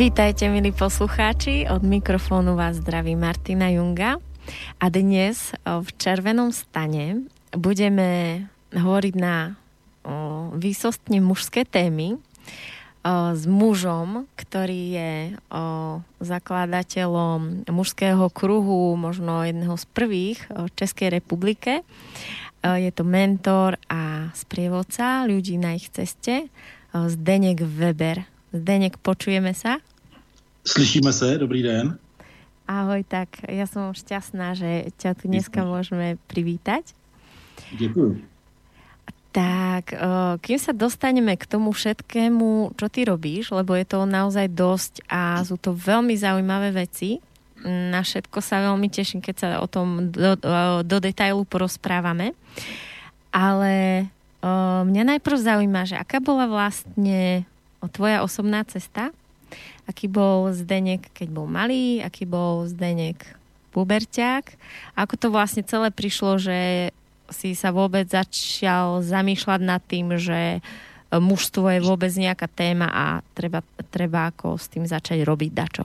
Vítajte, milí poslucháči, od mikrofónu vás zdraví Martina Junga a dnes v Červenom stane budeme hovoriť na výsostne mužské témy s mužom, ktorý je zakladateľom mužského kruhu, možno jedného z prvých v Českej republike. Je to mentor a sprievodca ľudí na ich ceste, Zdeněk Weber. Zdeněk, počujeme sa? Slyšíme se, dobrý den. Ahoj, tak ja som šťastná, že ťa tu dneska môžeme privítať. Děkuji. Tak, kým sa dostaneme k tomu všetkému, čo ty robíš, lebo je to naozaj dosť a sú to veľmi zaujímavé veci, na všetko sa veľmi teším, keď sa o tom do, do detailu porozprávame. Ale mňa najprv zaujíma, že aká bola vlastne tvoja osobná cesta, aký bol Zdenek, keď bol malý, aký bol Zdenek puberťák, ako to vlastne celé prišlo, že si sa vôbec začal zamýšľať nad tým, že mužstvo je vôbec nejaká téma a treba, treba ako s tým začať robiť dačo.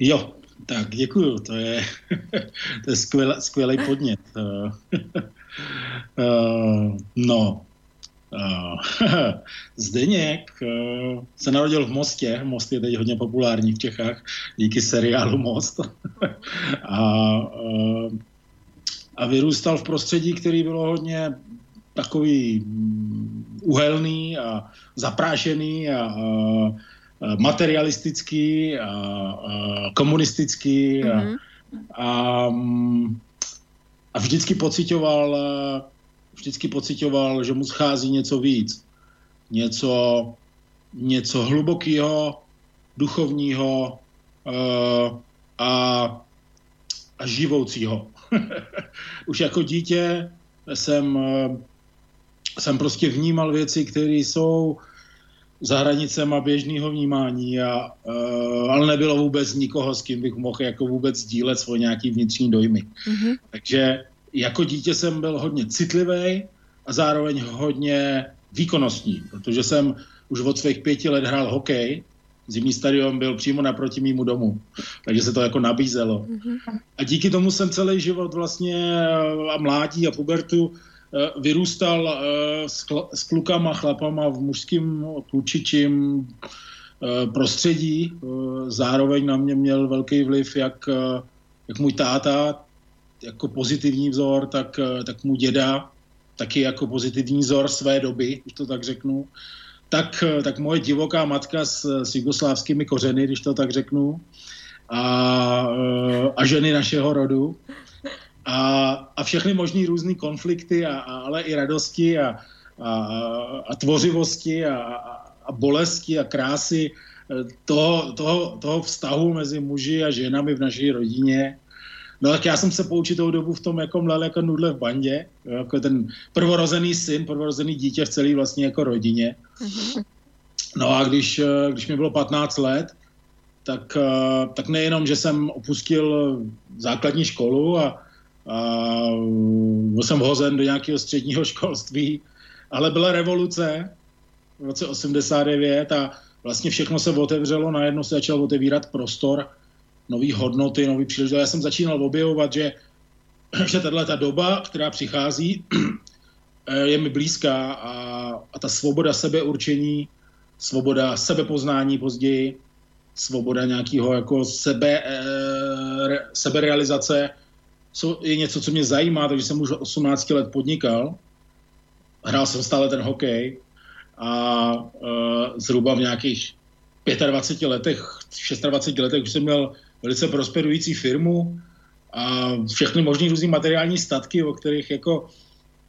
Jo, tak děkuju, to je, to je skvělý, skvělý podnět. Uh, no, Zdeněk uh, se narodil v Mostě, Most je teď hodně populární v Čechách díky seriálu Most. a uh, a vyrůstal v prostředí, který bylo hodně takový mm, uhelný a zaprášený a, a materialistický a, a komunistický a, mm-hmm. a, a vždycky pocitoval vždycky pocitoval, že mu schází něco víc. Něco, něco hlubokého, duchovního uh, a, a živoucího. už jako dítě jsem, eh, jsem prostě vnímal věci, které jsou za hranicema běžného vnímání, a, uh, ale nebylo vůbec nikoho, s kým bych mohl jako vůbec sdílet svoje nějaký vnitřní dojmy. Mm-hmm. Takže jako dítě jsem byl hodně citlivý a zároveň hodně výkonnostní, protože jsem už od svých pěti let hrál hokej Zimní stadion byl přímo naproti mýmu domu, takže se to jako nabízelo. Mm-hmm. A díky tomu jsem celý život vlastně eh, a mládí a pubertu eh, vyrůstal eh, s, kl- s klukama, chlapama v mužském klučičím prostředí. Zároveň na mě měl velký vliv jak, jak můj táta, jako pozitivní vzor, tak, tak můj děda, taky jako pozitivní vzor své doby, už to tak řeknu tak, eh, tak moje divoká matka s, s jugoslávskými kořeny, když to tak řeknu, a, eh, a ženy našeho rodu. A, a všechny možný různé konflikty, a, a, ale i radosti a, a, a tvořivosti a, a bolesti a krásy eh, toho, toho, toho vztahu mezi muži a ženami v naší rodině No tak já jsem se po určitou dobu v tom jako mlel jako nudle v bandě, jako ten prvorozený syn, prvorozený dítě v celé vlastně jako rodině. Mm-hmm. No a když, eh, když mi bylo 15 let, tak, eh, tak nejenom, že jsem opustil základní školu a, a byl jsem hozen do nějakého středního školství, ale byla revoluce v roce 89 a vlastně všechno se otevřelo, najednou se začal otevírat prostor nové hodnoty, nové příležitosti. Já jsem začínal objevovat, že, že tahle ta doba, která přichází, je mi blízká a, a ta svoboda sebeurčení, svoboda sebepoznání později, svoboda nějakého jako sebe, e, seberealizace, co, je něco, co mě zajímá, takže jsem už 18 let podnikal. Hrál jsem stále ten hokej a e, zhruba v nějakých 25 letech, 26 letech už jsem měl velice prosperující firmu a všechny možné různé materiální statky, o kterých jako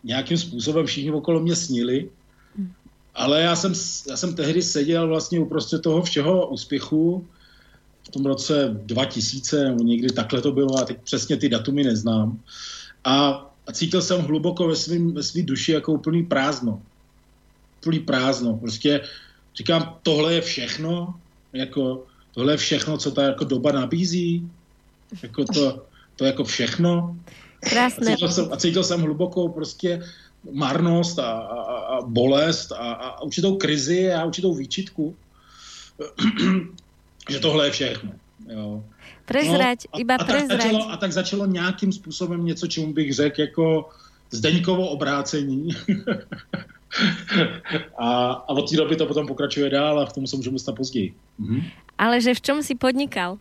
nějakým způsobem všichni okolo mě snili. Ale já jsem, já jsem tehdy seděl vlastně uprostřed toho všeho úspěchu v tom roce 2000, nebo někdy takhle to bylo, a teď přesně ty datumy neznám. A a cítil jsem hluboko ve svém ve svý duši jako úplný prázdno. Úplný prázdno. Prostě říkám, tohle je všechno, jako tohle je všechno, co ta jako doba nabízí, jako to, to jako všechno. Krásné. A cítil jsem, a cítil jsem hlubokou prostě marnost a, a, a bolest a, a určitou krizi a určitou výčitku, že tohle je všechno. Jo. Prezrať, no, iba a, a prezrať. Tak začalo, a tak začalo nějakým způsobem něco, čemu bych řekl jako Zdeňkovo obrácení. a, a od té doby to potom pokračuje dál a k tomu se můžeme dostat později. Mhm. Ale že v čom si podnikal?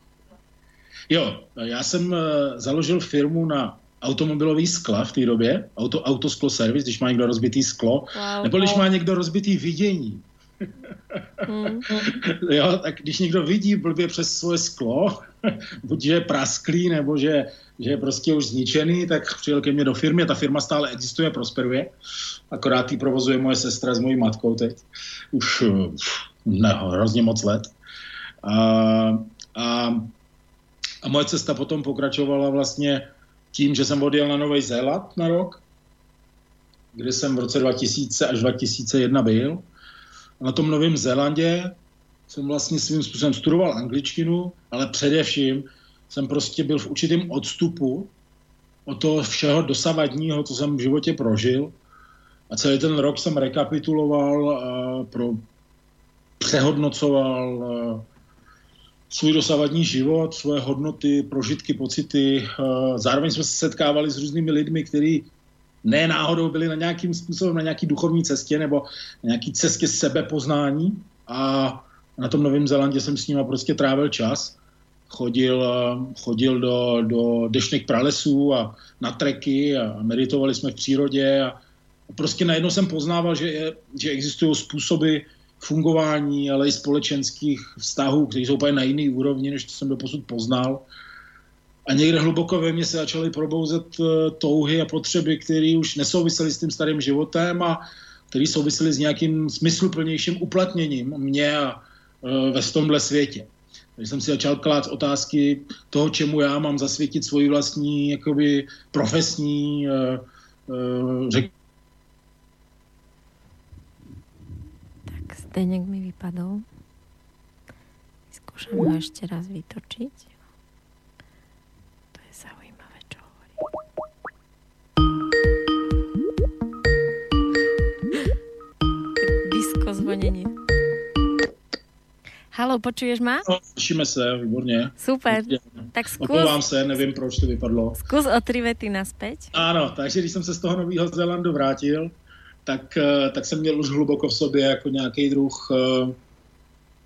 Jo, já jsem uh, založil firmu na automobilový skla v té době, auto, autosklo servis, když má někdo rozbitý sklo, Wow. nebo když má někdo rozbitý vidění. Hmm. Jo, tak když někdo vidí blbě přes svoje sklo, buď že je prasklý, nebo že, že je prostě už zničený, tak přijel ke mně do firmy ta firma stále existuje, prosperuje. Akorát ji provozuje moje sestra s mojí matkou teď. Už ne, hrozně moc let. A, a, a moje cesta potom pokračovala vlastně tím, že jsem odjel na Nový Zéland na rok, kde jsem v roce 2000 až 2001 byl. Na tom Novém Zélandě jsem vlastně svým způsobem studoval angličtinu, ale především jsem prostě byl v určitém odstupu od toho všeho dosavadního, co jsem v životě prožil. A celý ten rok jsem rekapituloval, a pro, přehodnocoval a, svůj dosavadní život, svoje hodnoty, prožitky, pocity. A Zároveň jsme se setkávali s různými lidmi, kteří ne náhodou byli na nějakým způsobem na nějaký duchovní cestě nebo na nějaký cestě sebepoznání a na tom Novém Zélandě jsem s nima prostě trávil čas. Chodil, eh, chodil do, do dešných pralesů a na treky a meditovali jsme v přírodě a prostě najednou jsem poznával, že, je, že existují způsoby fungování, ale i společenských vztahů, které jsou úplně na jiný úrovni, než to jsem doposud poznal. A někde hluboko ve mně se začaly probouzet eh, touhy a potřeby, které už nesouvisely s tím starým životem a které souvisely s nějakým smysluplnějším uplatněním mě a eh, ve tomhle světě. Takže jsem si začal klát otázky toho, čemu já mám zasvětit svoji vlastní jakoby, profesní, eh, řek, Tak Zdeněk mi vypadol. Skúšam ho ešte raz vytočiť. Zvonenie. Halo, počuješ ma? no, slyšíme se, výborně. Super. Tak skús, Omlouvám se, nevím, proč to vypadlo. skús o tri vety naspäť. Ano, takže když jsem se z toho Nového Zélandu vrátil, tak, eh, tak jsem měl už hluboko v sobě jako nějaký druh uh,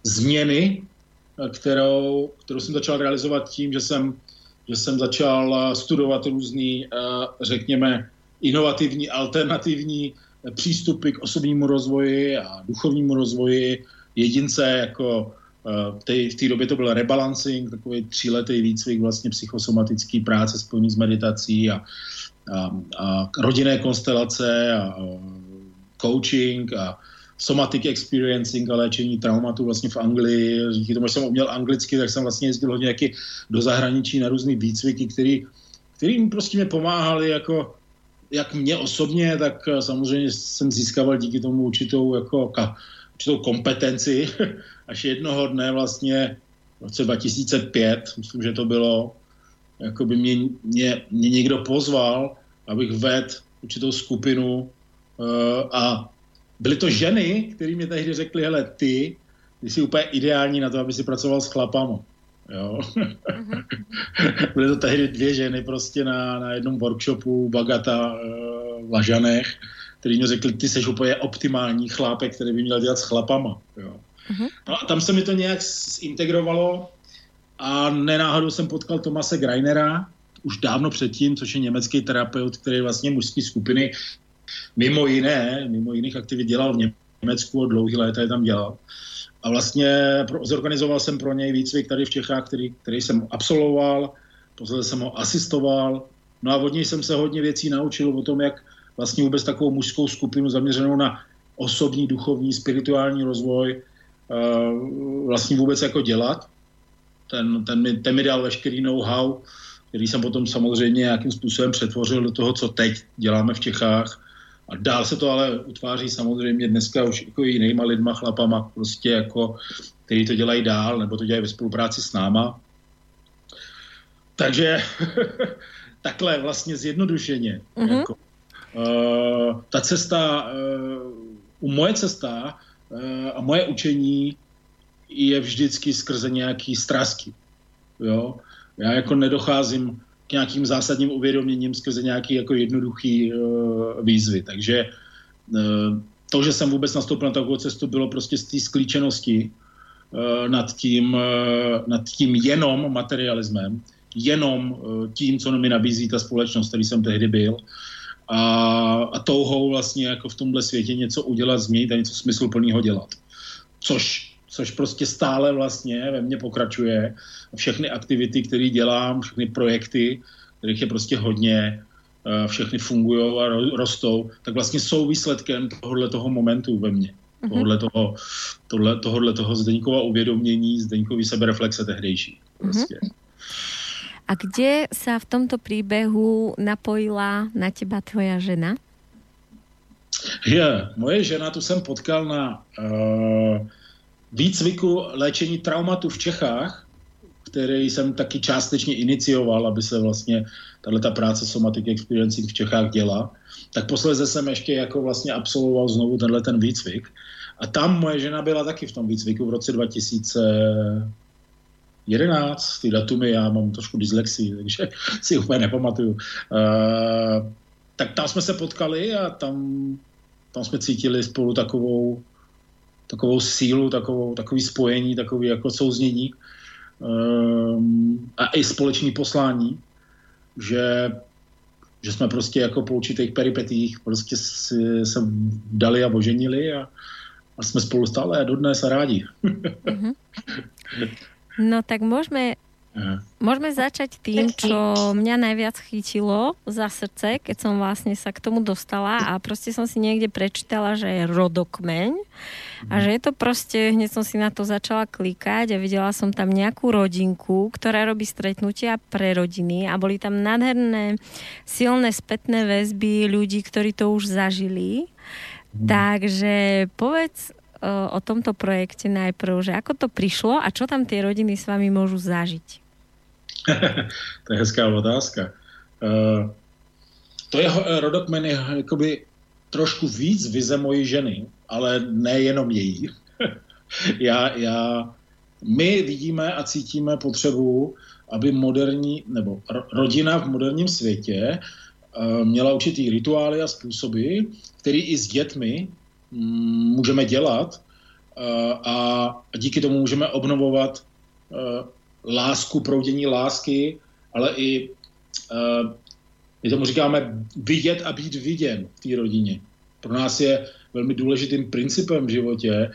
změny, eh, kterou, kterou jsem začal realizovat tím, že jsem, že jsem začal studovat různý, uh, řekněme, inovativní, alternativní přístupy k osobnímu rozvoji a duchovnímu rozvoji jedince, jako eh, v té- době to byl rebalancing, takový tříletý výcvik vlastně psychosomatický práce spojený s meditací a, a, a rodinné konstelace a, coaching a somatic experiencing a léčení traumatu vlastně v Anglii. Díky tomu, že jsem uměl anglicky, tak jsem vlastně jezdil hodně do zahraničí na různé výcviky, který, který prostě mě pomáhali jako jak mě osobně, tak eh, samozřejmě jsem získával díky tomu určitou, jako, ka, určitou kompetenci, až jednoho dne vlastně v roce 2005, myslím, že to bylo, jako by mě, mě, mě někdo pozval, abych vedl určitou skupinu uh, a byly to ženy, které mě tehdy řekly, hele, ty, ty jsi úplně ideální na to, aby si pracoval s chlapama. Jo. Mhm. Byly to tehdy dvě ženy prostě na, na jednom workshopu Bagata uh, v Lažanech, který mi řekli, ty jsi úplně optimální chlápek, který by měl dělat s chlapama. Jo. Mhm. No a tam se mi to nějak zintegrovalo a nenáhodou jsem potkal Tomase Greinera, už dávno předtím, což je německý terapeut, který vlastně mužské skupiny mimo jiné, mimo jiných aktivit dělal v Německu, dlouhý léta je tam dělal. A vlastně pro, zorganizoval jsem pro něj výcvik tady v Čechách, který, který jsem absolvoval, posledně jsem ho asistoval, no a od něj jsem se hodně věcí naučil o tom, jak vlastně vůbec takovou mužskou skupinu zaměřenou na osobní, duchovní, spirituální rozvoj uh, vlastně vůbec jako dělat. Ten, ten, mi, ten mi dal veškerý know-how který jsem potom samozřejmě nějakým způsobem přetvořil do toho, co teď děláme v Čechách. A dál se to ale utváří samozřejmě dneska už jako jinýma lidma, chlapama, prostě jako, který to dělají dál, nebo to dělají ve spolupráci s náma. Takže takhle vlastně zjednodušeně. Mm-hmm. Jako, uh, ta cesta, uh, u moje cesta uh, a moje učení je vždycky skrze nějaký strásky. Jo? Já jako nedocházím k nějakým zásadním uvědoměním skrze nějaký jako jednoduchý uh, výzvy. Takže uh, to, že jsem vůbec nastoupil na takovou cestu, bylo prostě z té sklíčenosti uh, nad, tím, uh, nad tím jenom materialismem, jenom uh, tím, co mi nabízí ta společnost, který jsem tehdy byl. A, a touhou vlastně jako v tomhle světě něco udělat, změnit a něco smysluplného dělat. Což což prostě stále vlastně ve mně pokračuje. Všechny aktivity, které dělám, všechny projekty, kterých je prostě hodně, eh, všechny fungují a rostou, tak vlastně jsou výsledkem tohohle toho momentu ve mně. Mm-hmm. Tohohle toho, tohle, tohohle toho Zdeňkova uvědomění, Zdeňkový sebereflexe tehdejší. Mhm. Prostě. Mm-hmm. A kde sa v tomto príbehu napojila na teba tvoja žena? Je, moje žena tu jsem potkal na uh, výcviku léčení traumatu v Čechách, který jsem taky částečně inicioval, aby se vlastně tahle ta práce Somatic Experiencing v Čechách děla, tak posledně jsem ještě jako vlastně absolvoval znovu tenhle ten výcvik. A tam moje žena byla taky v tom výcviku v roce 2011, ty datumy, já mám trošku dyslexii, takže si úplně nepamatuju. Uh, tak tam jsme se potkali a tam, tam jsme cítili spolu takovou takovou sílu, takovou, takový spojení, takový jako souznění um, a i společný poslání, že, že jsme prostě jako po určitých peripetích prostě si, se dali a oženili a, a jsme spolu stále dodnes a rádi. Mm-hmm. No tak môžeme Môžeme začať tým, čo mňa najviac chytilo za srdce, keď som vlastne sa k tomu dostala a proste som si niekde prečítala, že je rodokmeň a že je to proste, hneď som si na to začala klikať a videla som tam nejakú rodinku, ktorá robí stretnutia pre rodiny a boli tam nádherné, silné spätné väzby ľudí, ktorí to už zažili. Mm. Takže povedz o tomto projekte najprv, že ako to prišlo a čo tam tie rodiny s vami môžu zažiť? to je hezká otázka. Uh, to je eh, rodokmen je jakoby trošku víc vize mojí ženy, ale nejenom její. já, já, my vidíme a cítíme potřebu, aby moderní, nebo rodina v moderním světě uh, měla určitý rituály a způsoby, který i s dětmi mm, můžeme dělat uh, a díky tomu můžeme obnovovat lásku, proudění lásky, ale i, uh, my tomu říkáme, vidět a být viděn v té rodině. Pro nás je velmi důležitým principem v životě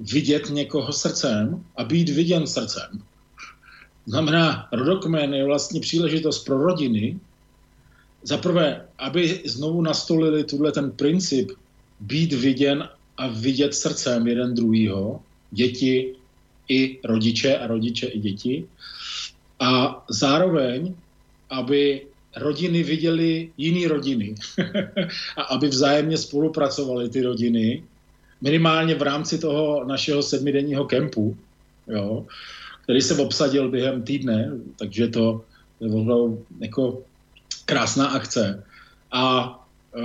vidět někoho srdcem a být viděn srdcem. Znamená, rodokmen je vlastně příležitost pro rodiny, za prvé, aby znovu nastolili tuhle ten princip být viděn a vidět srdcem jeden druhýho, děti, i rodiče a rodiče i děti. A zároveň, aby rodiny viděly jiný rodiny a aby vzájemně spolupracovaly ty rodiny, minimálně v rámci toho našeho sedmidenního kempu, jo, který se obsadil během týdne, takže to je opravdu jako krásná akce. A, e,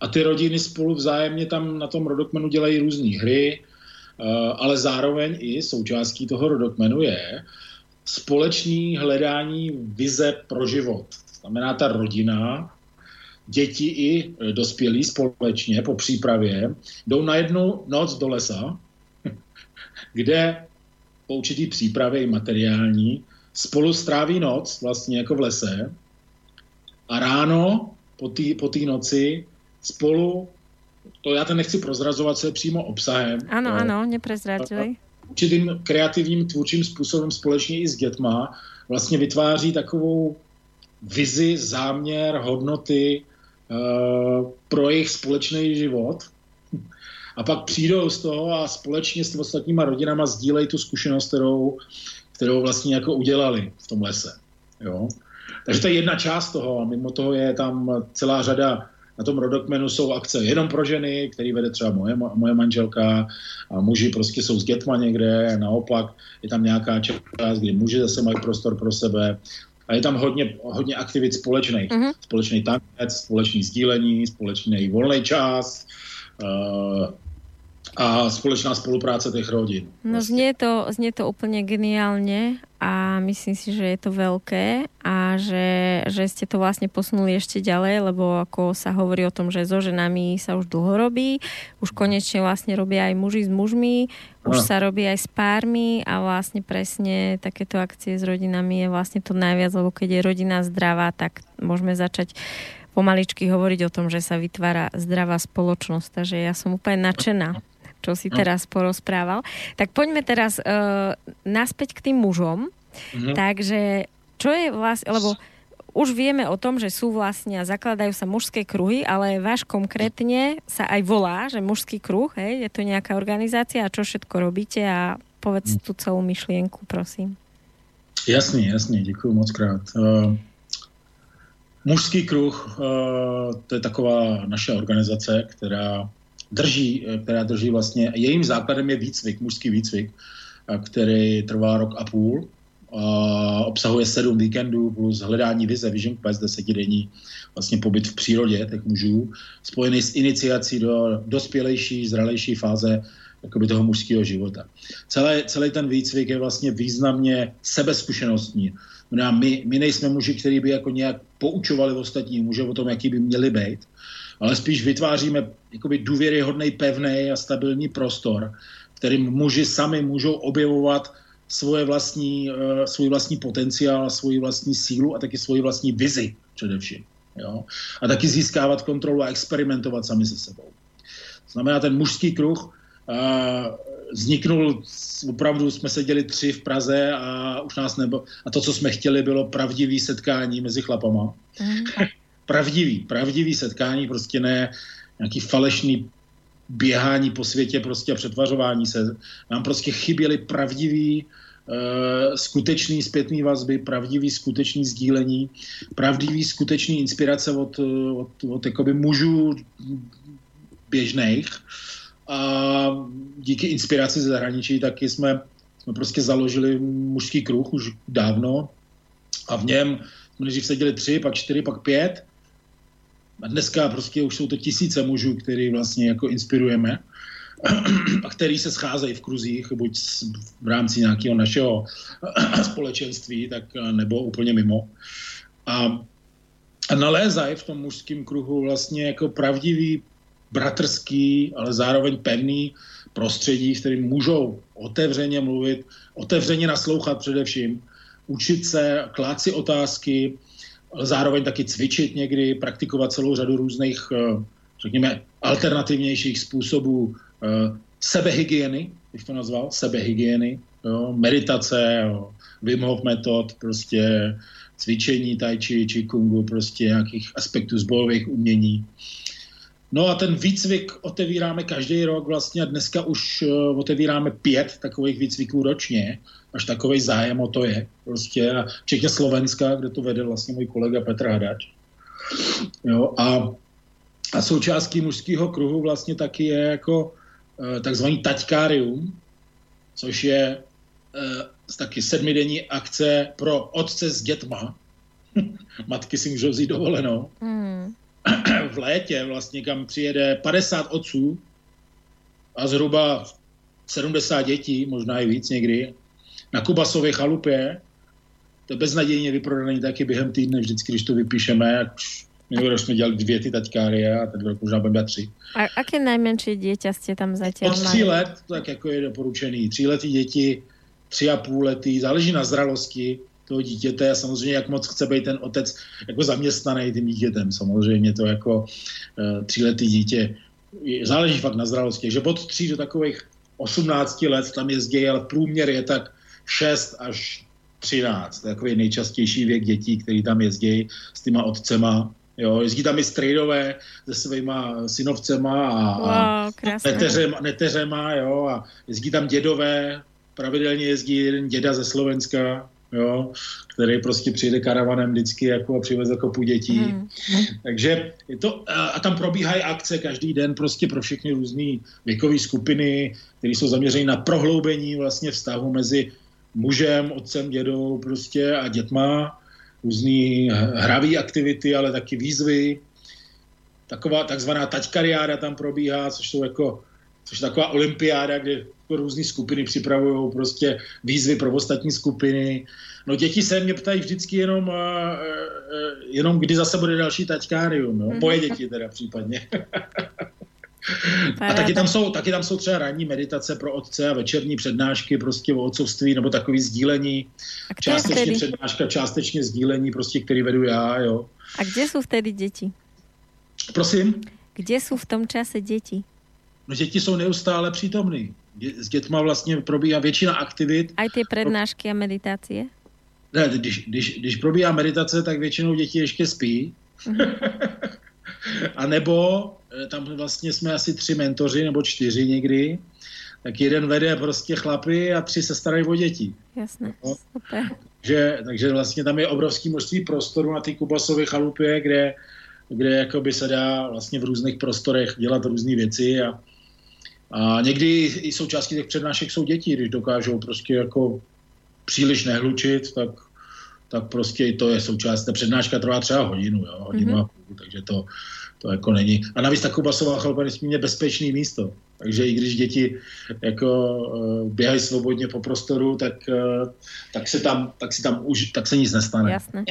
a ty rodiny spolu vzájemně tam na tom rodokmenu dělají různé hry, ale zároveň i součástí toho rodokmenu je společný hledání vize pro život. Znamená ta rodina, děti i dospělí společně po přípravě jdou na jednu noc do lesa, kde po určitý přípravě i materiální spolu stráví noc vlastně jako v lese a ráno po té po noci spolu to já to nechci prozrazovat, co je přímo obsahem. Ano, jo. ano, neprezradili. Určitým kreativním tvůrčím způsobem společně i s dětma vlastně vytváří takovou vizi, záměr, hodnoty uh, pro jejich společný život. A pak přijdou z toho a společně s ostatníma rodinama sdílejí tu zkušenost, kterou, kterou vlastně jako udělali v tom lese. Jo? Takže to je jedna část toho. Mimo toho je tam celá řada na tom rodokmenu jsou akce jenom pro ženy, který vede třeba moje, moje manželka a muži prostě jsou s dětma někde, naopak je tam nějaká část, kdy muži zase mají prostor pro sebe a je tam hodně, hodně aktivit společných. Mm-hmm. Společný tanec, společný sdílení, společný volný čas, uh, a společná spolupráce těch rodin. No vlastně. znie to, znie to úplne geniálne a myslím si, že je to veľké a že, že ste to vlastne posunuli ešte ďalej, lebo ako sa hovorí o tom, že so ženami sa už dlho robí, už konečne vlastne robia aj muži s mužmi, už a. sa robí aj s pármi a vlastne presne takéto akcie s rodinami je vlastne to najviac, lebo keď je rodina zdravá, tak môžeme začať pomaličky hovoriť o tom, že sa vytvára zdravá spoločnosť. Takže ja som úplne nadšená čo si teraz porozprával. Tak poďme teraz uh, naspäť k tým mužom. Mm-hmm. Takže čo je vlastne, lebo už vieme o tom, že sú vlastne a zakladajú sa mužské kruhy, ale váš konkrétne sa aj volá, že mužský kruh, hej, je to nejaká organizácia a čo všetko robíte a povedz tú celú myšlienku, prosím. Jasný, jasný, děkuji moc krát. Uh, mužský kruh, uh, to je taková naše organizace, která drží, eh, která drží vlastně, jejím základem je výcvik, mužský výcvik, eh, který trvá rok a půl. A obsahuje sedm víkendů plus hledání vize Vision Quest, desetidenní vlastně pobyt v přírodě těch mužů, spojený s iniciací do dospělejší, zralejší fáze jakoby toho mužského života. Celé, celý ten výcvik je vlastně významně sebezkušenostní. My, my nejsme muži, kteří by jako nějak poučovali ostatní muže o tom, jaký by měli být, ale spíš vytváříme jakoby důvěryhodný, pevný a stabilní prostor, kterým muži sami můžou objevovat svoje vlastní, uh, svůj vlastní potenciál, svoji vlastní sílu a taky svoji vlastní vizi především. Jo? A taky získávat kontrolu a experimentovat sami se sebou. To znamená, ten mužský kruh uh, vzniknul, opravdu jsme seděli tři v Praze a už nás nebo, a to, co jsme chtěli, bylo pravdivý setkání mezi chlapama. Mm pravdivý, pravdivý setkání, prostě ne nějaký falešný běhání po světě prostě a přetvařování se. Nám prostě chyběly pravdivý, uh, skutečný zpětný vazby, pravdivý skutečný sdílení, pravdivý skutečný inspirace od, od, od jakoby mužů běžných. A díky inspiraci ze zahraničí taky jsme, jsme prostě založili mužský kruh už dávno a v něm jsme nejdřív seděli tři, pak čtyři, pak pět a dneska prostě už jsou to tisíce mužů, který vlastně jako inspirujeme a který se scházejí v kruzích, buď v rámci nějakého našeho společenství, tak nebo úplně mimo. A, a nalézají v tom mužském kruhu vlastně jako pravdivý, bratrský, ale zároveň pevný prostředí, v kterým můžou otevřeně mluvit, otevřeně naslouchat především, učit se, klát si otázky, zároveň taky cvičit někdy, praktikovat celou řadu různých, eh, řekněme, alternativnějších způsobů eh, sebehygieny, bych to nazval, sebehygieny, jo, meditace, jo, Wim Hof metod, prostě cvičení tai chi, kungu, prostě nějakých aspektů zbojových umění. No a ten výcvik otevíráme každý rok vlastně a dneska už uh, otevíráme pět takových výcviků ročně, až takový zájem o to je. Prostě a včetně Slovenska, kde to vede vlastně můj kolega Petr Hadač. Jo, a, a součástí mužského kruhu vlastně taky je jako uh, takzvaný taťkárium, což je uh, taky sedmidenní akce pro otce s dětma. Matky si můžou vzít dovolenou. Mm v létě vlastně, kam přijede 50 otců a zhruba 70 dětí, možná i víc někdy, na Kubasově chalupě. To je beznadějně vyprodaný taky během týdne, vždycky, když to vypíšeme, jak minulý jsme dělali dvě ty taťkáry a teď rok možná budeme tři. A aké nejmenší dítě jste tam zatím Od tří let, tak jako je doporučený. Tříletý děti, tři a půl letý, záleží na zralosti toho dítěte a samozřejmě, jak moc chce být ten otec jako zaměstnaný tím dítětem. Samozřejmě to jako uh, tříletý dítě záleží fakt na zralosti. že od tří do takových 18 let tam jezdí, ale průměr je tak 6 až 13. To je takový nejčastější věk dětí, který tam jezdí s těma otcema. Jo, jezdí tam i strejdové se svýma synovcema a, wow, neteřema, neteřema, jo, a jezdí tam dědové, pravidelně jezdí jeden děda ze Slovenska, jo, který prostě přijde karavanem vždycky jako a přiveze kopu dětí. Mm. Takže je to, a tam probíhají akce každý den prostě pro všechny různé věkové skupiny, které jsou zaměřeny na prohloubení vlastně vztahu mezi mužem, otcem, dědou prostě a dětma, různý hravý aktivity, ale taky výzvy. Taková takzvaná taťkariáda tam probíhá, což jsou jako což je taková olympiáda, kde jako různé skupiny připravují prostě výzvy pro ostatní skupiny. No děti se mě ptají vždycky jenom, uh, uh, jenom kdy zase bude další taťkárium, no? moje děti teda případně. A taky tam, jsou, taky tam jsou třeba ranní meditace pro otce a večerní přednášky prostě o otcovství nebo takový sdílení. Částečně vtedy? přednáška, částečně sdílení, prostě, který vedu já, jo. A kde jsou vtedy děti? Prosím? Kde jsou v tom čase děti? No děti jsou neustále přítomný. S dětma vlastně probíhá většina aktivit. A ty přednášky a meditace? Ne, když, když, když probíhá meditace, tak většinou děti ještě spí. Mm-hmm. a nebo tam vlastně jsme asi tři mentoři, nebo čtyři někdy, tak jeden vede prostě chlapy a tři se starají o děti. Jasné, no. super. Takže, takže vlastně tam je obrovský množství prostoru na ty Kubasové chalupě, kde, kde jakoby se dá vlastně v různých prostorech dělat různé věci a, a někdy i součástí těch přednášek jsou děti, když dokážou prostě jako příliš nehlučit, tak, tak prostě to je součást. Ta přednáška trvá třeba hodinu, jo, hodinu mm-hmm. a půl, takže to, to jako není. A navíc ta Kubasová chalupa je bezpečný místo. Takže i když děti jako uh, běhají svobodně po prostoru, tak, uh, tak, se tam, tak, si tam už, tak se nic nestane. Jasne.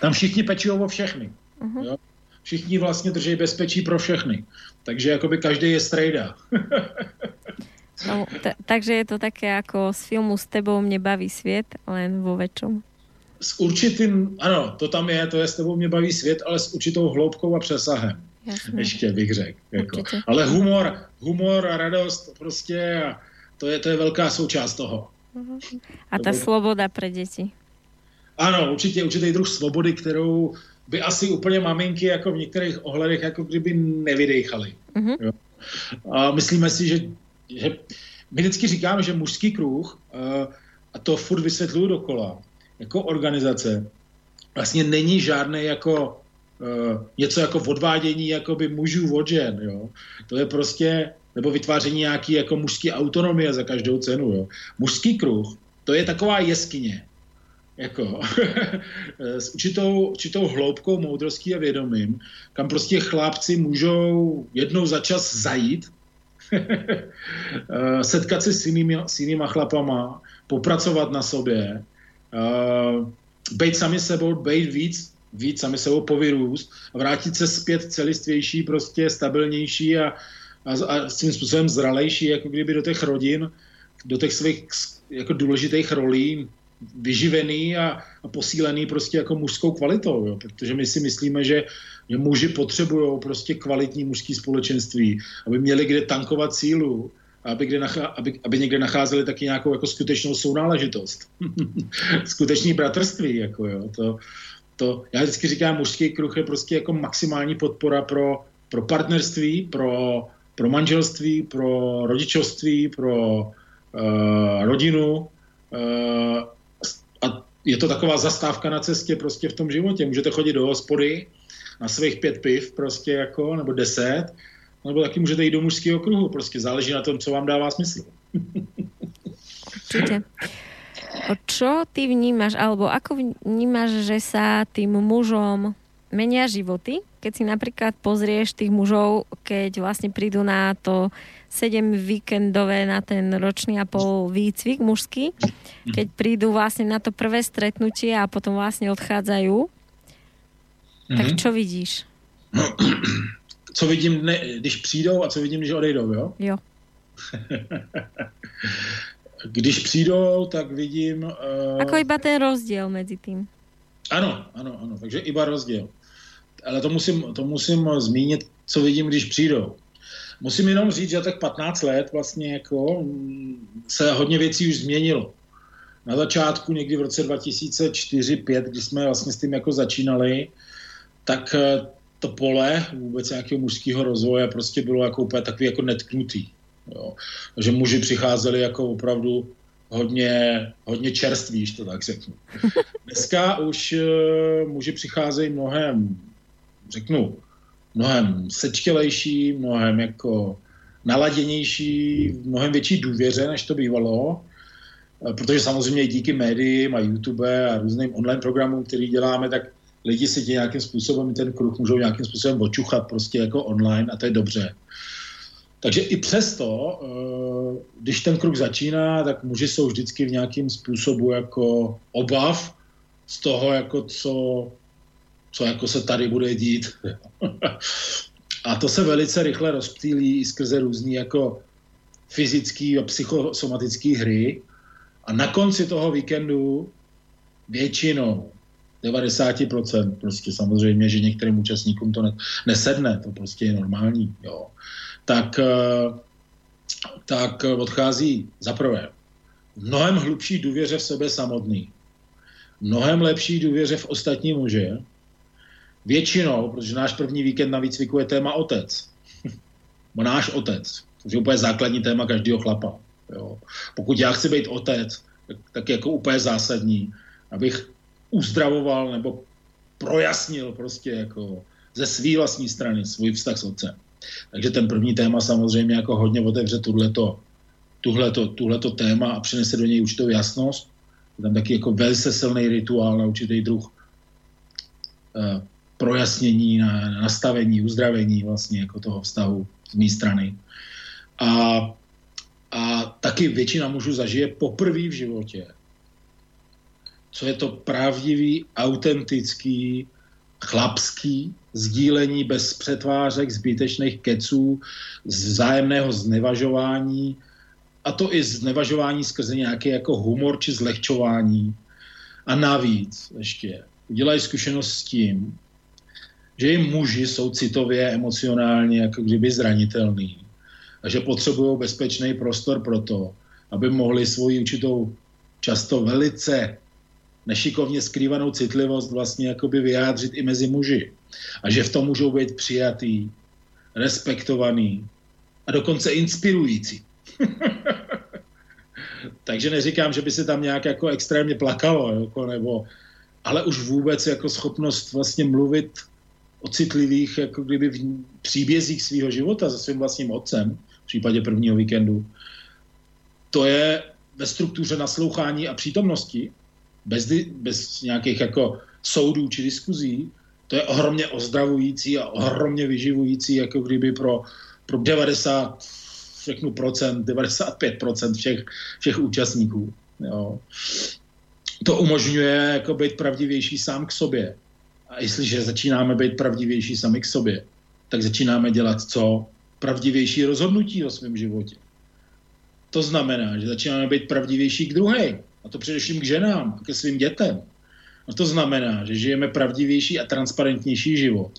Tam všichni pečují o všechny. Uh-huh. Jo? Všichni vlastně drží bezpečí pro všechny. Takže jakoby každý je strejda. no, t- takže je to také jako z filmu S tebou mě baví svět, len vo väčšom. S určitým, ano, to tam je, to je S tebou mě baví svět, ale s určitou hloubkou a přesahem. Jasně. Ještě bych řekl. Jako. Ale humor, humor a radost prostě, to je, to je velká součást toho. A ta to sloboda pro děti. Ano, určitě určitý druh svobody, kterou by asi úplně maminky jako v některých ohledech jako kdyby nevydechali. Uh-huh. A myslíme si, že, že my vždycky říkáme, že mužský kruh, a to furt vysvětluju dokola, jako organizace, vlastně není žádný jako něco jako odvádění jakoby mužů od žen, jo. To je prostě, nebo vytváření nějaký jako mužský autonomie za každou cenu, jo. Mužský kruh, to je taková jeskyně, jako s určitou, určitou hloubkou moudrostí a vědomím, kam prostě chlapci můžou jednou za čas zajít, eh, setkat se s jinými, s jinýma chlapama, popracovat na sobě, uh, být sami sebou, být víc, víc sami sebou povyrůst a vrátit se zpět celistvější, prostě stabilnější a, a, a s tím způsobem zralejší, jako kdyby do těch rodin, do těch svých jako důležitých rolí vyživený a, a posílený prostě jako mužskou kvalitou, jo? protože my si myslíme, že, muži potřebují prostě kvalitní mužský společenství, aby měli kde tankovat sílu, aby, kde nachá, aby, aby někde nacházeli taky nějakou jako skutečnou sounáležitost. Skutečný bratrství, jako jo, to, to, já vždycky říkám, mužský kruh je prostě jako maximální podpora pro, pro partnerství, pro, pro manželství, pro rodičovství, pro uh, rodinu, uh, a je to taková zastávka na cestě prostě v tom životě. Můžete chodit do hospody na svých pět piv prostě jako, nebo deset, nebo taky můžete jít do mužského kruhu. Prostě záleží na tom, co vám dává smysl. Určite. Čo ty vnímaš, alebo ako vnímaš, že sa tým mužom menia životy, keď si napríklad pozrieš tých mužov, keď vlastne prídu na to 7 víkendové na ten ročný a pol výcvik mužský, keď prídu vlastne na to prvé stretnutie a potom vlastne odchádzajú, mm-hmm. tak mhm. čo vidíš? Co vidím, když přijdou a co vidím, když odejdou, jo? Jo. když přijdou, tak vidím... Uh... Ako iba ten rozdíl mezi tím. Ano, ano, ano, takže iba rozdíl ale to musím, to musím zmínit, co vidím, když přijdou. Musím jenom říct, že tak 15 let vlastně jako mm, se hodně věcí už změnilo. Na začátku, někdy v roce 2004-2005, kdy jsme vlastně s tím jako začínali, tak eh, to pole vůbec nějakého mužského rozvoje prostě bylo jako úplně takový jako netknutý. Jo. Takže muži přicházeli jako opravdu hodně, hodně čerstvý, když to tak řeknu. Dneska už uh, muži přicházejí mnohem, řeknu, mnohem sečtělejší, mnohem jako naladěnější, mnohem větší důvěře, než to bývalo, eh, protože samozřejmě díky médiím a YouTube a různým online programům, který děláme, tak lidi si tě nějakým způsobem ten kruh můžou nějakým způsobem očuchat prostě jako online a to je dobře. Takže i přesto, eh, když ten kruh začíná, tak muži jsou vždycky v nějakým způsobu jako obav z toho, jako co, co jako se tady bude dít. a to se velice rychle rozptýlí i skrze různý jako fyzický a psychosomatický hry. A na konci toho víkendu většinou 90% prostě samozřejmě, že některým účastníkům to nesedne, to prostě je normální, jo. Tak, eh, tak odchází za prvé mnohem hlubší důvěře v sebe samotný, mnohem lepší důvěře v ostatní muže, většinou, protože náš první víkend na výcviku je téma otec. náš otec, což je úplně základní téma každého chlapa. Jo. Pokud já chci být otec, tak, tak jako úplně zásadní, abych uzdravoval nebo projasnil prostě jako ze své vlastní strany svůj vztah s otcem. Takže ten první téma samozřejmě jako hodně otevře tuhleto, tuhleto, tuhleto téma a přinese do něj určitou jasnost. Je tam taky jako velice silný rituál na určitý druh uh, projasnění, na, nastavení, uzdravení vlastně jako toho vztahu z mé strany. A, a taky většina mužů zažije poprvé v životě co je to pravdivý, autentický, chlapský sdílení bez přetvářek, zbytečných keců, vzájemného znevažování, a to i znevažování skrze nějaký jako humor či zlehčování. A navíc ještě udělají zkušenost s tím, že i muži jsou citově, emocionálně jako kdyby zranitelný a že potřebují bezpečný prostor pro to, aby mohli svoji určitou často velice nešikovně skrývanou citlivost vlastně jakoby vyjádřit i mezi muži. A že v tom můžou být přijatý, respektovaný a dokonce inspirující. Takže neříkám, že by se tam nějak jako extrémně plakalo, jako, nebo, ale už vůbec jako schopnost vlastně mluvit o citlivých jako kdyby v příbězích svého života se svým vlastním otcem, v případě prvního víkendu, to je ve struktuře naslouchání a přítomnosti bez, bez nějakých jako soudů či diskuzí, to je ohromně ozdravující a ohromně vyživující, jako kdyby pro, pro 90, řeknu procent, 95 procent všech, všech účastníků. Jo. To umožňuje jako být pravdivější sám k sobě. A jestliže začínáme být pravdivější sami k sobě, tak začínáme dělat co? Pravdivější rozhodnutí o svém životě. To znamená, že začínáme být pravdivější k druhé a to především k ženám ke svým dětem. A to znamená, že žijeme pravdivější a transparentnější život.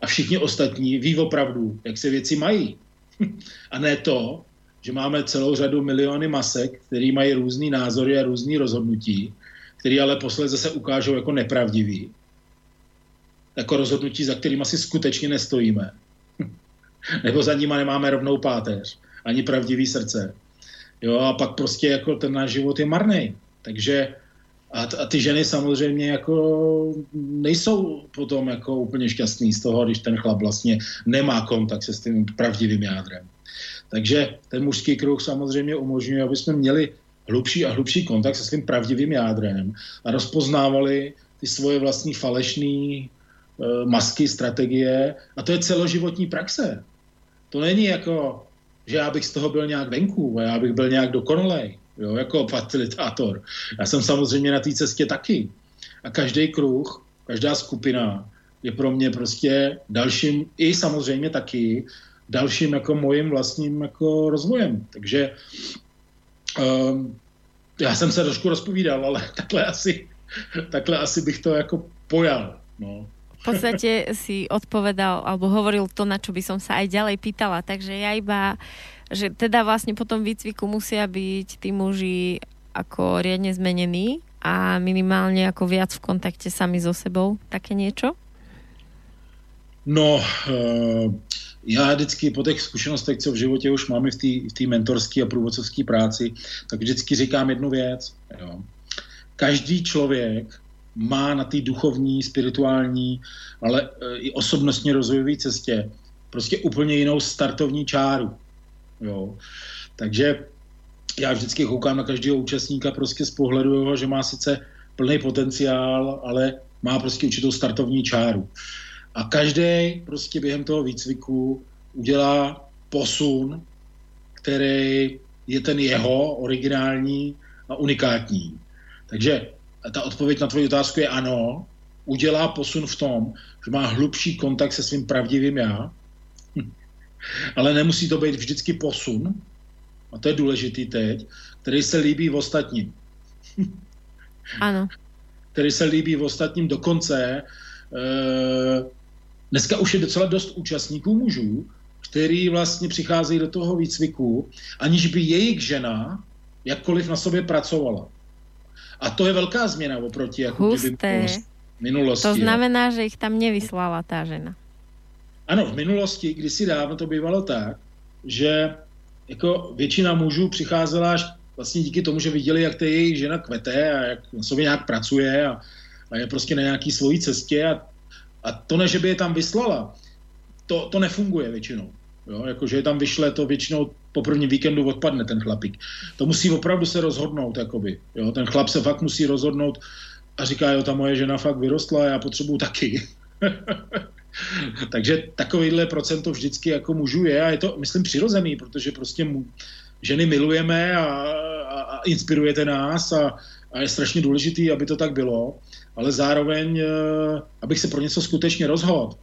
A všichni ostatní ví opravdu, jak se věci mají. a ne to, že máme celou řadu miliony masek, který mají různý názory a různý rozhodnutí, který ale posledně se ukážou jako nepravdivý. Jako rozhodnutí, za kterým asi skutečně nestojíme. Nebo za nima nemáme rovnou páteř, ani pravdivý srdce. Jo, a pak prostě jako ten náš život je marný. Takže a, a ty ženy samozřejmě jako nejsou potom jako úplně šťastný z toho, když ten chlap vlastně nemá kontakt se s tím pravdivým jádrem. Takže ten mužský kruh samozřejmě umožňuje, aby jsme měli hlubší a hlubší kontakt se svým pravdivým jádrem a rozpoznávali ty svoje vlastní falešné e, masky, strategie. A to je celoživotní praxe. To není jako že já bych z toho byl nějak venku a já bych byl nějak dokonalej, jo, jako facilitátor. Já jsem samozřejmě na té cestě taky. A každý kruh, každá skupina je pro mě prostě dalším, i samozřejmě taky, dalším jako mojím vlastním jako rozvojem. Takže um, já jsem se trošku rozpovídal, ale takhle asi, takhle asi bych to jako pojal. No podstate si odpovedal alebo hovoril to, na čo by som sa aj ďalej pýtala. Takže ja iba, že teda vlastne po tom výcviku musia byť tí muži ako riadne zmenení a minimálne ako viac v kontakte sami so sebou. Také niečo? No, uh, já vždycky po těch zkušenostech, co v životě už máme v té mentorské a průvodcovské práci, tak vždycky říkám jednu věc. Jo. Každý člověk má na té duchovní, spirituální, ale e, i osobnostně rozvojové cestě prostě úplně jinou startovní čáru. Jo. Takže já vždycky koukám na každého účastníka prostě z pohledu jeho, že má sice plný potenciál, ale má prostě určitou startovní čáru. A každý prostě během toho výcviku udělá posun, který je ten jeho originální a unikátní. Takže ta odpověď na tvoji otázku je ano, udělá posun v tom, že má hlubší kontakt se svým pravdivým já, ale nemusí to být vždycky posun, a to je důležitý teď, který se líbí v ostatním. Ano. Který se líbí v ostatním dokonce. E, dneska už je docela dost účastníků mužů, který vlastně přicházejí do toho výcviku, aniž by jejich žena jakkoliv na sobě pracovala. A to je velká změna oproti jako Husté. minulosti. To znamená, že jich tam nevyslala ta žena. Ano, v minulosti, kdysi dávno to bývalo tak, že jako většina mužů přicházela až vlastně díky tomu, že viděli, jak ta jejich žena kvete a jak na sobě nějak pracuje a, a je prostě na nějaký svojí cestě a, a to ne, že by je tam vyslala, to, to nefunguje většinou. Jo, jakože je tam vyšle, to většinou po prvním víkendu odpadne ten chlapík. To musí opravdu se rozhodnout, jakoby. Jo, ten chlap se fakt musí rozhodnout a říká, jo, ta moje žena fakt vyrostla, já potřebuju taky. Takže takovýhle procento vždycky jako mužů je a je to, myslím, přirozený, protože prostě mu, ženy milujeme a, a, a inspirujete nás a, a je strašně důležitý, aby to tak bylo, ale zároveň, eh, abych se pro něco skutečně rozhodl,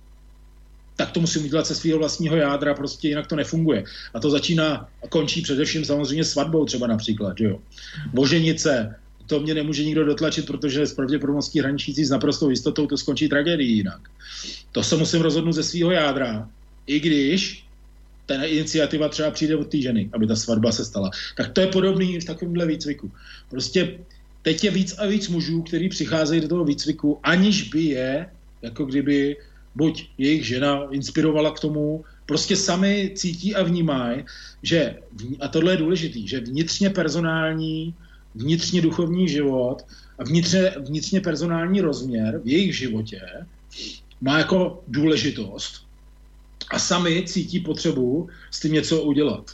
tak to musím udělat se svého vlastního jádra, prostě jinak to nefunguje. A to začíná a končí především samozřejmě svatbou třeba například, že jo. Boženice, to mě nemůže nikdo dotlačit, protože s pravděpodobností hraničící s naprostou jistotou to skončí tragédií jinak. To se musím rozhodnout ze svého jádra, i když ta iniciativa třeba přijde od té ženy, aby ta svatba se stala. Tak to je podobný v takovémhle výcviku. Prostě teď je víc a víc mužů, kteří přicházejí do toho výcviku, aniž by je, jako kdyby buď jejich žena inspirovala k tomu, prostě sami cítí a vnímají, že, a tohle je důležitý, že vnitřně personální, vnitřně duchovní život a vnitřně, vnitřně personální rozměr v jejich životě má jako důležitost a sami cítí potřebu s tím něco udělat.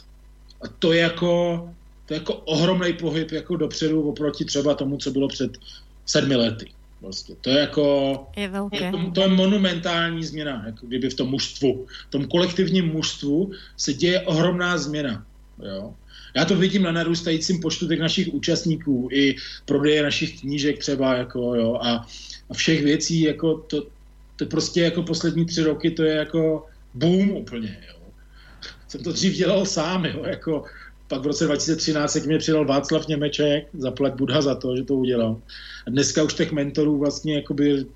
A to je jako, to je jako ohromný pohyb jako dopředu oproti třeba tomu, co bylo před sedmi lety. Vlastně. To je jako... Je velké. To, to je monumentální změna, jako kdyby v tom mužstvu, v tom kolektivním mužstvu se děje ohromná změna. Jo? Já to vidím na narůstajícím počtu těch našich účastníků, i prodeje našich knížek třeba, jako, jo, a, a všech věcí, jako to, to prostě jako poslední tři roky, to je jako boom úplně, jo. Jsem to dřív dělal sám, jo, jako pak v roce 2013 se k mě přidal Václav Němeček, zaplať Budha za to, že to udělal. A dneska už těch mentorů vlastně jakoby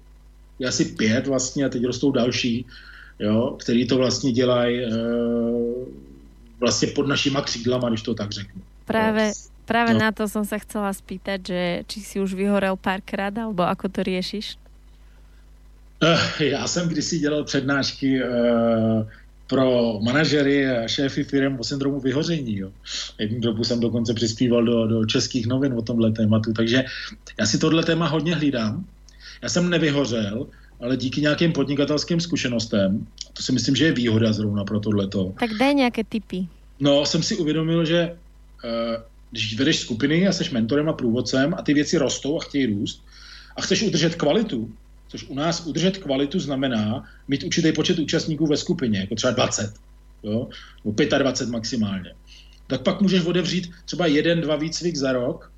je asi pět vlastně a teď rostou další, jo, který to vlastně dělají e, vlastně pod našima křídlama, když to tak řeknu. Právě, právě no. na to jsem se chcela spýtať, že či si už vyhorel párkrát, alebo ako to řešíš? Uh, já jsem kdysi dělal přednášky uh, pro manažery a šéfy firm o syndromu vyhoření. Jo. Jednu dobu jsem dokonce přispíval do, do českých novin o tomhle tématu, takže já si tohle téma hodně hlídám. Já jsem nevyhořel, ale díky nějakým podnikatelským zkušenostem, to si myslím, že je výhoda zrovna pro tohleto. Tak dej nějaké typy. No, jsem si uvědomil, že uh, když vedeš skupiny a jsi mentorem a průvodcem a ty věci rostou a chtějí růst a chceš udržet kvalitu, což u nás udržet kvalitu znamená mít určitý počet účastníků ve skupině, jako třeba 20, jo? nebo 25 maximálně. Tak pak můžeš otevřít třeba jeden, dva výcvik za rok,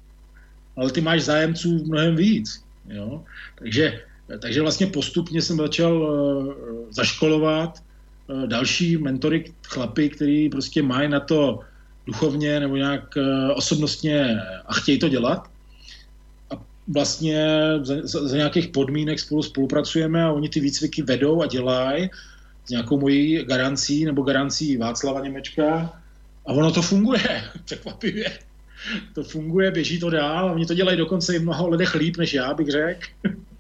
ale ty máš zájemců mnohem víc. Jo? Takže, takže vlastně postupně jsem začal uh, zaškolovat uh, další mentory, chlapy, který prostě mají na to duchovně nebo nějak uh, osobnostně a chtějí to dělat vlastně za, za, za nějakých podmínek spolu spolupracujeme a oni ty výcviky vedou a dělají s nějakou mojí garancí nebo garancí Václava Němečka a ono to funguje, překvapivě. To funguje, běží to dál, oni to dělají dokonce i mnoho lidech líp než já, bych řekl.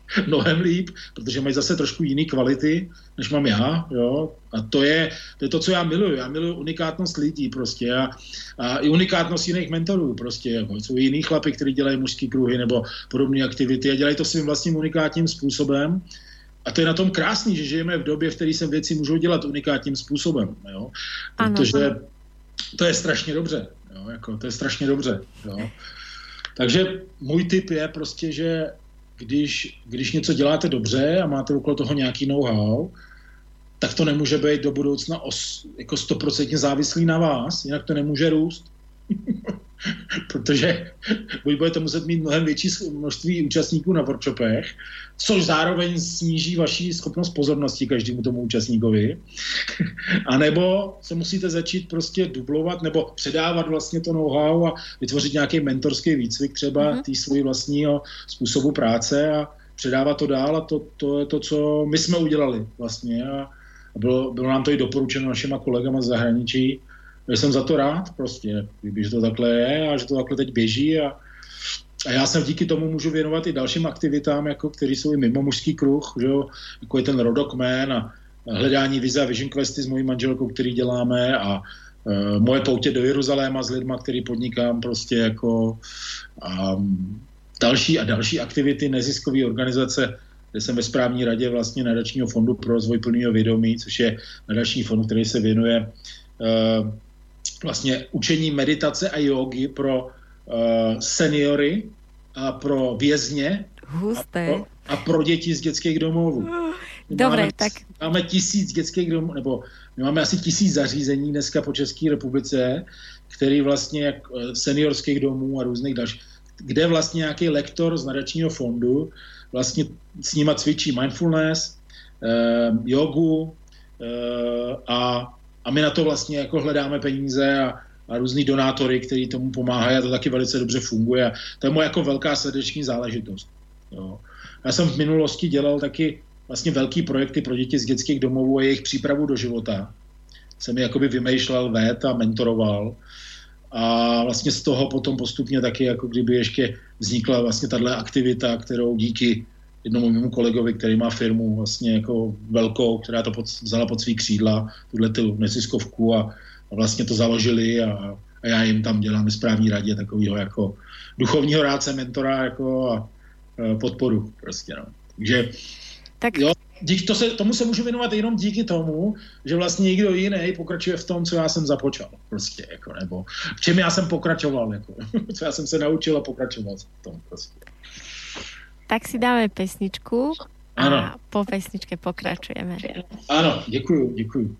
mnohem líp, protože mají zase trošku jiný kvality, než mám já, jo, a to je, to je to, co já miluju, já miluju unikátnost lidí prostě a, a i unikátnost jiných mentorů prostě, jako, jsou jiný chlapy, kteří dělají mužský kruhy nebo podobné aktivity a dělají to svým vlastním unikátním způsobem a to je na tom krásný, že žijeme v době, v které se věci můžou dělat unikátním způsobem, jo, protože ano. to je strašně dobře, jo, jako, to je strašně dobře, jo. Takže můj tip je prostě, že když, když něco děláte dobře a máte okolo toho nějaký know-how, tak to nemůže být do budoucna os, jako stoprocentně závislý na vás, jinak to nemůže růst. protože buď budete muset mít mnohem větší množství účastníků na workshopech, což zároveň sníží vaši schopnost pozornosti každému tomu účastníkovi, a nebo se musíte začít prostě dublovat nebo předávat vlastně to know-how a vytvořit nějaký mentorský výcvik třeba mm-hmm. tý svůj vlastního způsobu práce a předávat to dál a to, to je to, co my jsme udělali vlastně a bylo, bylo nám to i doporučeno našima kolegama z zahraničí, jsem za to rád prostě, že to takhle je a že to takhle teď běží a, a já se díky tomu můžu věnovat i dalším aktivitám, jako, které jsou i mimo mužský kruh, že jo? jako je ten Rodokmen a hledání vize a Vision Questy s mojí manželkou, který děláme a uh, moje poutě do Jeruzaléma s lidma, který podnikám prostě jako a další a další aktivity neziskové organizace, kde jsem ve správní radě vlastně nadačního fondu pro rozvoj plného vědomí, což je nadační fond, který se věnuje uh, vlastně učení meditace a jogy pro uh, seniory a pro vězně a pro, a pro děti z dětských domovů. Dobre, máme, tak... Máme tisíc dětských domovů, nebo my máme asi tisíc zařízení dneska po České republice, který vlastně jak eh, seniorských domů a různých dalších, kde vlastně nějaký lektor z nadačního fondu vlastně s nima cvičí mindfulness, eh, jogu eh, a a my na to vlastně jako hledáme peníze a, a různý donátory, který tomu pomáhají a to taky velice dobře funguje. To je moje jako velká srdeční záležitost. Jo. Já jsem v minulosti dělal taky vlastně velký projekty pro děti z dětských domovů a jejich přípravu do života. Jsem jakoby vymýšlel, vét a mentoroval. A vlastně z toho potom postupně taky jako kdyby ještě vznikla vlastně tahle aktivita, kterou díky jednomu mému kolegovi, který má firmu vlastně jako velkou, která to pod, vzala pod svý křídla, tuhle tu neziskovku a, a vlastně to založili a, a já jim tam dělám správní radě takového jako duchovního rádce, mentora jako a, a podporu prostě, no. Takže tak... jo, díky to se, tomu se můžu věnovat jenom díky tomu, že vlastně někdo jiný pokračuje v tom, co já jsem započal, prostě, jako, nebo v čem já jsem pokračoval, jako, co já jsem se naučil a pokračoval v tom, prostě. Tak si dáme pesničku a ano. po pesničke pokračujeme. Ano, děkuju, děkuju.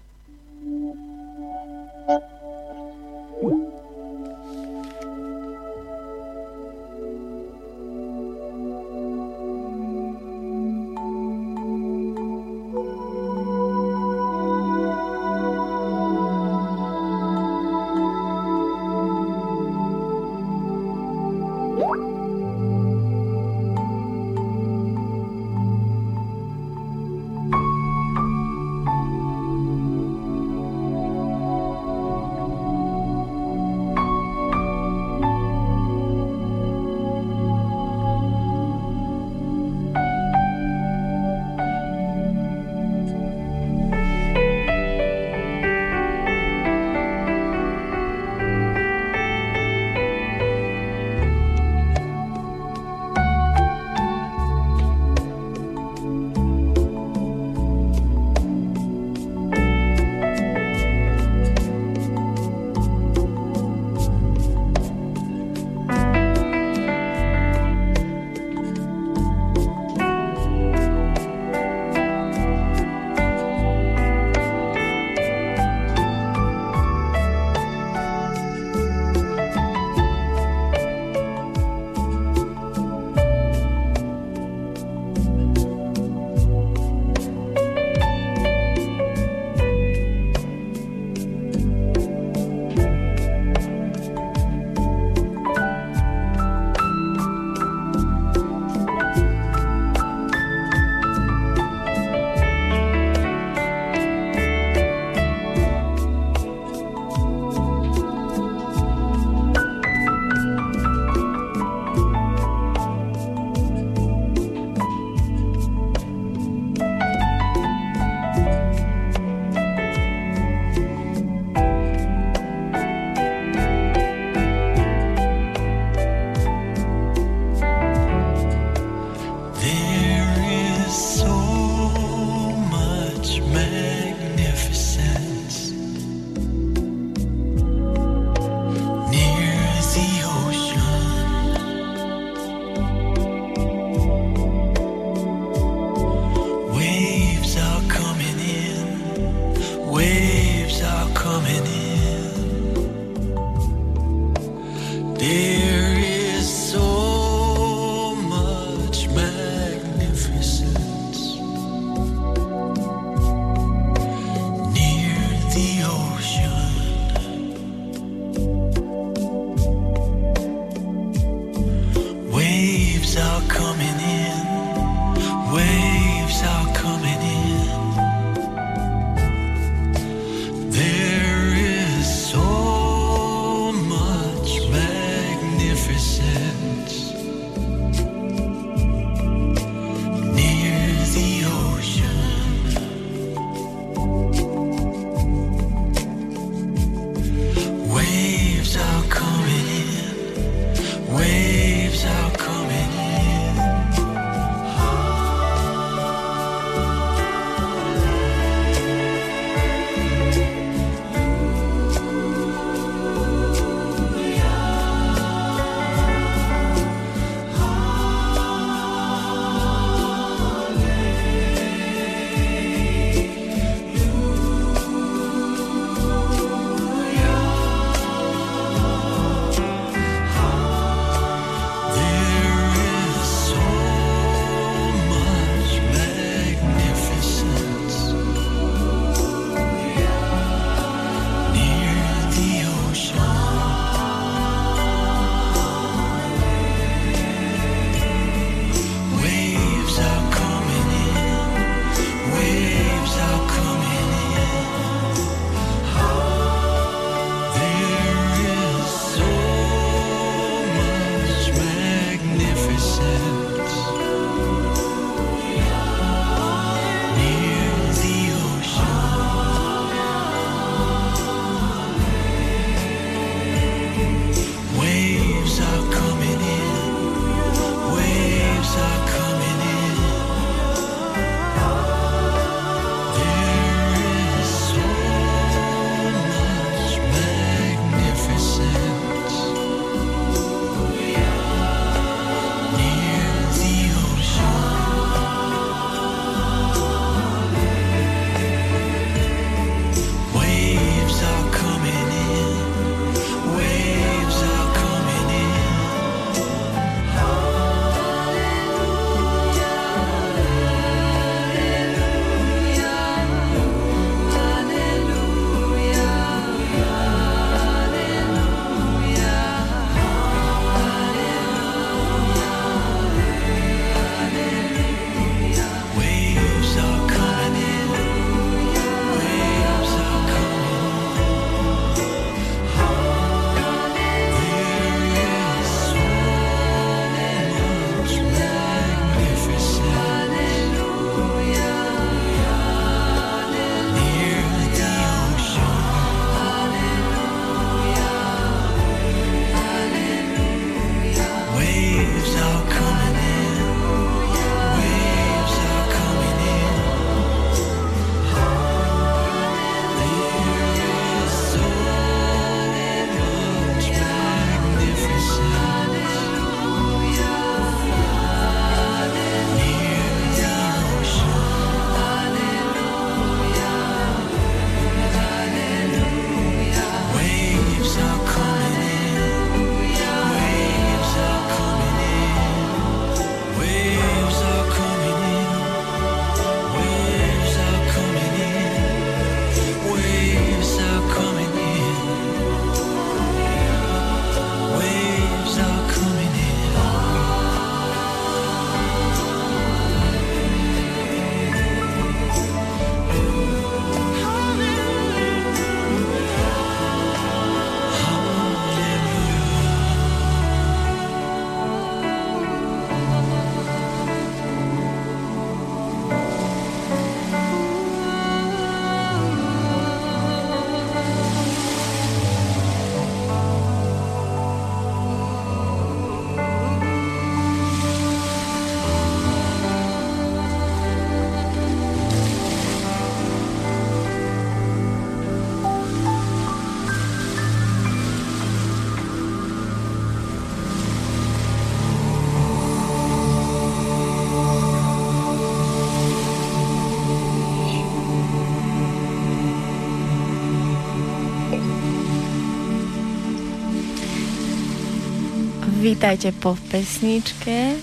Vítajte po pesničke.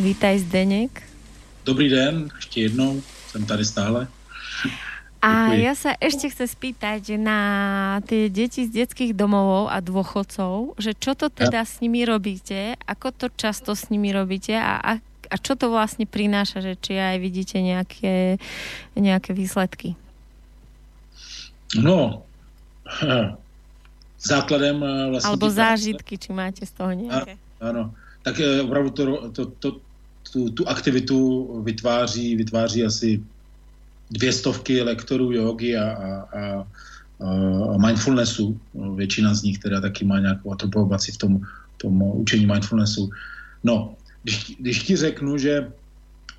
Vítaj Zdeněk. Dobrý den, ještě jednou, jsem tady stále. A ja sa ešte chcem spýtať na tie deti z detských domovov a dôchodcov, že čo to teda ja. s nimi robíte, ako to často s nimi robíte a, a, a čo to vlastne prináša, že či aj vidíte nejaké, nejaké výsledky? No, základem eh, vlastně... Alebo zážitky, či máte z toho nějaké. Ano, tak eh, opravdu to, to, to, tu, tu aktivitu vytváří, vytváří asi dvě stovky lektorů jogy a, a, a, a mindfulnessu. Většina z nich teda taky má nějakou atropovaci v tom, tom učení mindfulnessu. No, když, když ti řeknu, že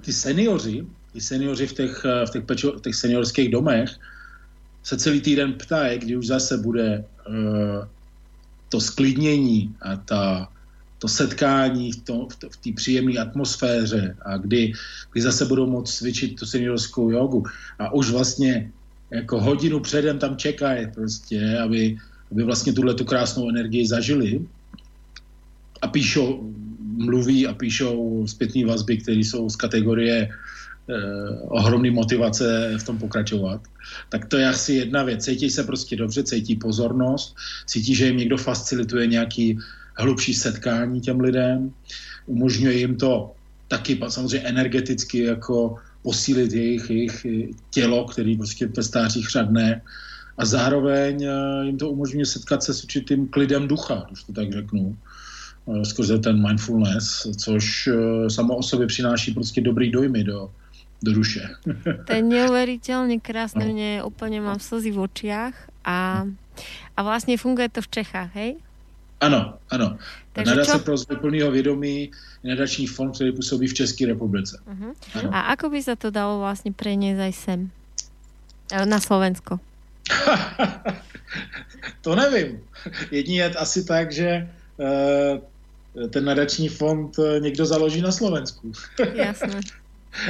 ty seniori, ty seniori v těch, v těch, pečo, v těch seniorských domech se celý týden ptají, kdy už zase bude uh, to sklidnění a ta, to setkání v, to, v té příjemné atmosféře a kdy, kdy zase budou moct cvičit tu seniorskou jogu a už vlastně jako hodinu předem tam čekají prostě, aby, aby vlastně tuhle tu krásnou energii zažili a píšou, mluví a píšou zpětné vazby, které jsou z kategorie eh, ohromný motivace v tom pokračovat. Tak to je asi jedna věc. Cítí se prostě dobře, cítí pozornost, cítí, že jim někdo facilituje nějaký hlubší setkání těm lidem, umožňuje jim to taky samozřejmě energeticky jako posílit jejich, jejich tělo, který prostě ve stářích řadne a zároveň eh, jim to umožňuje setkat se s určitým klidem ducha, když to tak řeknu, eh, skrze ten mindfulness, což eh, samo o sobě přináší prostě dobrý dojmy do, do duše. To je neuvěřitelně krásné, no. mě úplně mám slzy v očiach a, a vlastně funguje to v Čechách, hej? Ano, ano. Takže Nadace čo? pro plného vědomí nadační fond, který působí v České republice. Uh-huh. A ako by se to dalo vlastně preniesť aj sem? E, na Slovensko? to nevím. Jedině je asi tak, že uh, ten nadační fond e, někdo založí na Slovensku. Jasné.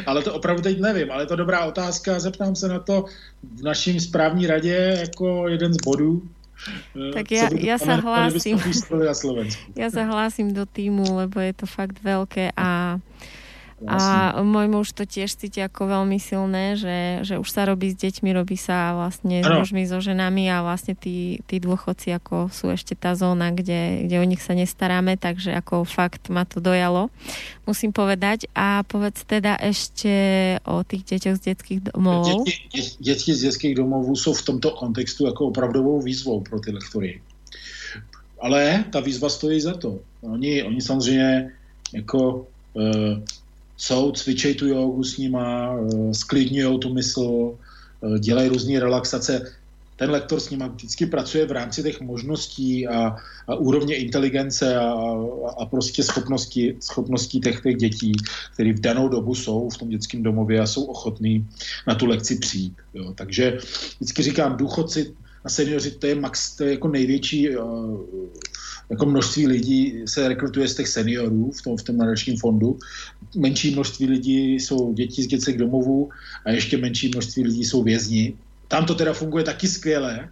ale to opravdu teď nevím, ale je to dobrá otázka. Zeptám se na to v naším správní radě jako jeden z bodů. Eh, tak ja, ja sa hlásim. Ja sa hlásim do týmu, lebo je to fakt veľké a a môj muž to tiež cíti ako veľmi silné, že, že už sa robí s deťmi, robí sa vlastne s mužmi, so ženami a vlastne tí, tí dôchodci ako sú ešte tá zóna, kde, kde o nich sa nestaráme, takže ako fakt ma to dojalo, musím povedať. A povedz teda ešte o tých deťoch z detských domov. Děti, děti z detských domovů jsou v tomto kontextu jako opravdovou výzvou pro ty lektory. Ale ta výzva stojí za to. Oni, oni samozřejmě jako uh, jsou, cvičej tu jogu s nima, eh, sklidňují tu mysl, eh, dělají různé relaxace. Ten lektor s nima vždycky pracuje v rámci těch možností a, a úrovně inteligence a, a prostě schopností, schopností těch, těch dětí, které v danou dobu jsou v tom dětském domově a jsou ochotní na tu lekci přijít. Jo. Takže vždycky říkám, důchodci a seniori, to je, max, to je jako největší uh, jako množství lidí se rekrutuje z těch seniorů v tom, v tom nadačním fondu. Menší množství lidí jsou děti z dětských domovů a ještě menší množství lidí jsou vězni. Tam to teda funguje taky skvěle.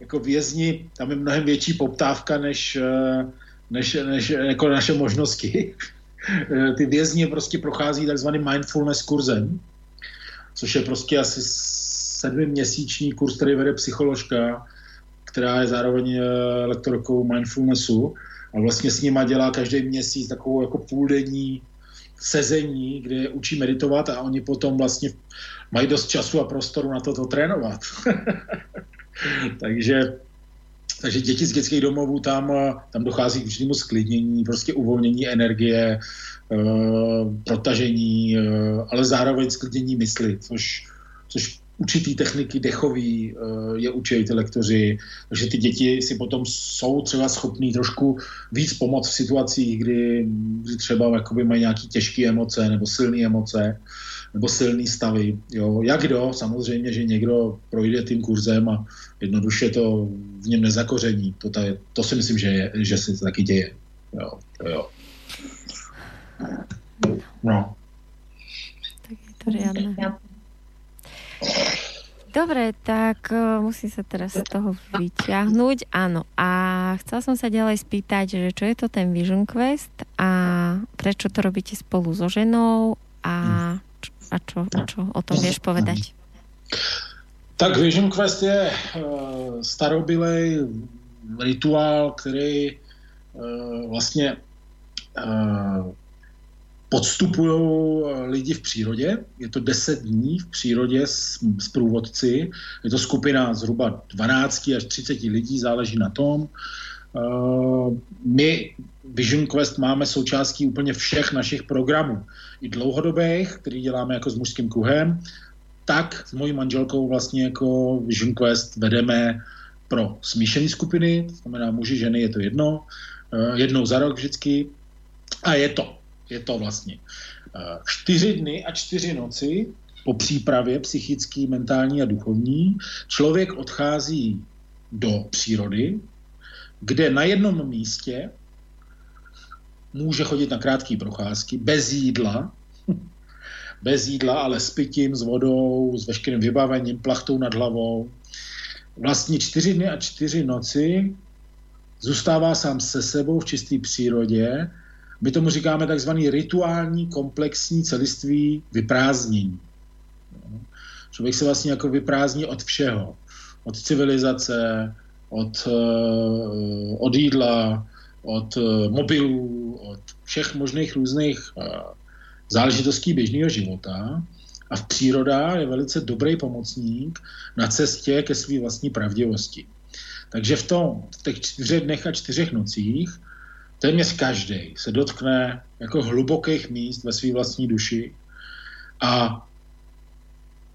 Jako vězni, tam je mnohem větší poptávka než, eh, než, než jako naše možnosti. Ty vězni prostě prochází takzvaným mindfulness kurzem, což je prostě asi sedmiměsíční kurz, který vede psycholožka, která je zároveň eh, lektorkou mindfulnessu a vlastně s nima dělá každý měsíc takovou jako půldenní sezení, kde učí meditovat a oni potom vlastně mají dost času a prostoru na toto trénovat. takže, takže děti z dětských domovů tam, eh, tam dochází k určitému sklidnění, prostě uvolnění energie, uh, protažení, ale zároveň sklidnění mysli, což, což určitý techniky dechový uh, je učí ty lektoři, takže ty děti si potom jsou třeba schopní trošku víc pomoct v situacích, kdy, kdy třeba jakoby mají nějaké těžké emoce nebo silné emoce nebo silné stavy. Jo. Jak kdo, samozřejmě, že někdo projde tím kurzem a jednoduše to v něm nezakoření. To, tady, to si myslím, že, je, že se to taky děje. Jo, to jo. No. Tak je to riadne. Dobre, tak uh, musím sa teraz z toho vyťahnuť. Áno, a chcela som sa ďalej spýtať, že čo je to ten Vision Quest a prečo to robíte spolu so ženou a, a čo, čo o tom vieš povedať? Tak Vision Quest je uh, starobylej rituál, který uh, vlastně podstupují lidi v přírodě. Je to 10 dní v přírodě s, s průvodci. Je to skupina zhruba 12 až 30 lidí, záleží na tom. Uh, my Vision Quest máme součástí úplně všech našich programů. I dlouhodobých, který děláme jako s mužským kruhem, tak s mojí manželkou vlastně jako Vision Quest vedeme pro smíšené skupiny, to znamená muži, ženy, je to jedno, uh, jednou za rok vždycky. A je to, je to vlastně uh, čtyři dny a čtyři noci po přípravě psychický, mentální a duchovní. Člověk odchází do přírody, kde na jednom místě může chodit na krátké procházky bez jídla, bez jídla, ale s pitím, s vodou, s veškerým vybavením, plachtou nad hlavou. Vlastně čtyři dny a čtyři noci zůstává sám se sebou v čisté přírodě. My tomu říkáme takzvaný rituální komplexní celiství vyprázdnění. Člověk se vlastně jako vyprázdní od všeho. Od civilizace, od, eh, od jídla, od eh, mobilů, od všech možných různých eh, záležitostí běžného života. A v příroda je velice dobrý pomocník na cestě ke své vlastní pravdivosti. Takže v, tom, v těch čtyřech dnech a čtyřech nocích téměř každý se dotkne jako hlubokých míst ve své vlastní duši a,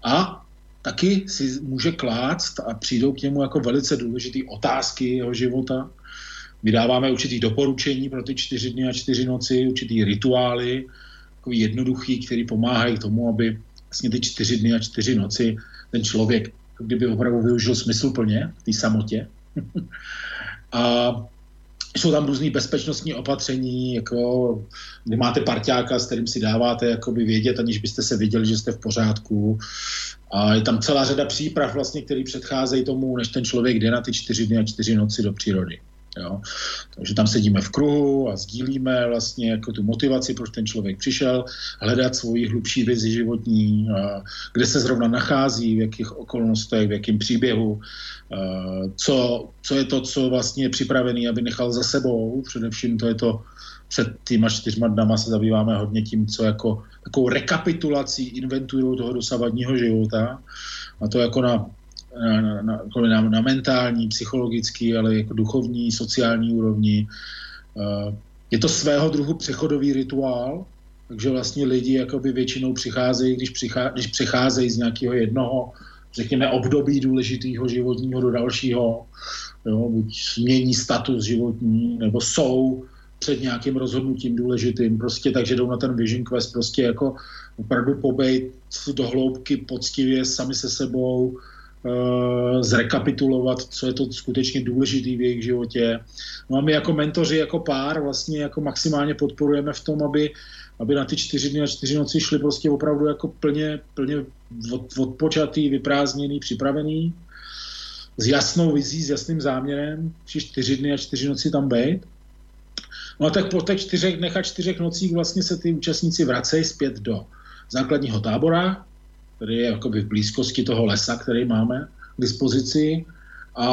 a taky si může klást a přijdou k němu jako velice důležité otázky jeho života. Vydáváme určitý doporučení pro ty čtyři dny a čtyři noci, určitý rituály, takový jednoduchý, který pomáhají k tomu, aby vlastně ty čtyři dny a čtyři noci ten člověk kdyby opravdu využil smysl plně v té samotě. a jsou tam různé bezpečnostní opatření, jako kdy máte parťáka, s kterým si dáváte jakoby vědět, aniž byste se viděli, že jste v pořádku. A je tam celá řada příprav, vlastně, které předcházejí tomu, než ten člověk jde na ty čtyři dny a čtyři noci do přírody. Jo. Takže tam sedíme v kruhu a sdílíme vlastně jako tu motivaci, proč ten člověk přišel, hledat svoji hlubší vizi životní, kde se zrovna nachází, v jakých okolnostech, v jakém příběhu, co, co je to, co vlastně je připravený, aby nechal za sebou. Především to je to před těma čtyřma dnama se zabýváme hodně tím, co jako takovou rekapitulací, inventurou toho dosavadního života. A to jako na na, na, na, na mentální, psychologický, ale jako duchovní, sociální úrovni. Eh, je to svého druhu přechodový rituál, takže vlastně lidi jakoby většinou přicházejí, když, přichá, když přicházejí z nějakého jednoho, řekněme, období důležitého životního do dalšího, jo, buď změní status životní, nebo jsou před nějakým rozhodnutím důležitým, prostě takže jdou na ten Vision Quest prostě jako opravdu pobejt do hloubky poctivě sami se sebou, zrekapitulovat, co je to skutečně důležitý v jejich životě. No a my jako mentoři, jako pár vlastně jako maximálně podporujeme v tom, aby, aby na ty čtyři dny a čtyři noci šli prostě opravdu jako plně, plně od, odpočatý, vyprázdněný, připravený, s jasnou vizí, s jasným záměrem, či čtyři dny a čtyři noci tam být. No a tak po těch čtyřech dnech a čtyřech nocích vlastně se ty účastníci vracejí zpět do základního tábora, který je jakoby v blízkosti toho lesa, který máme k dispozici a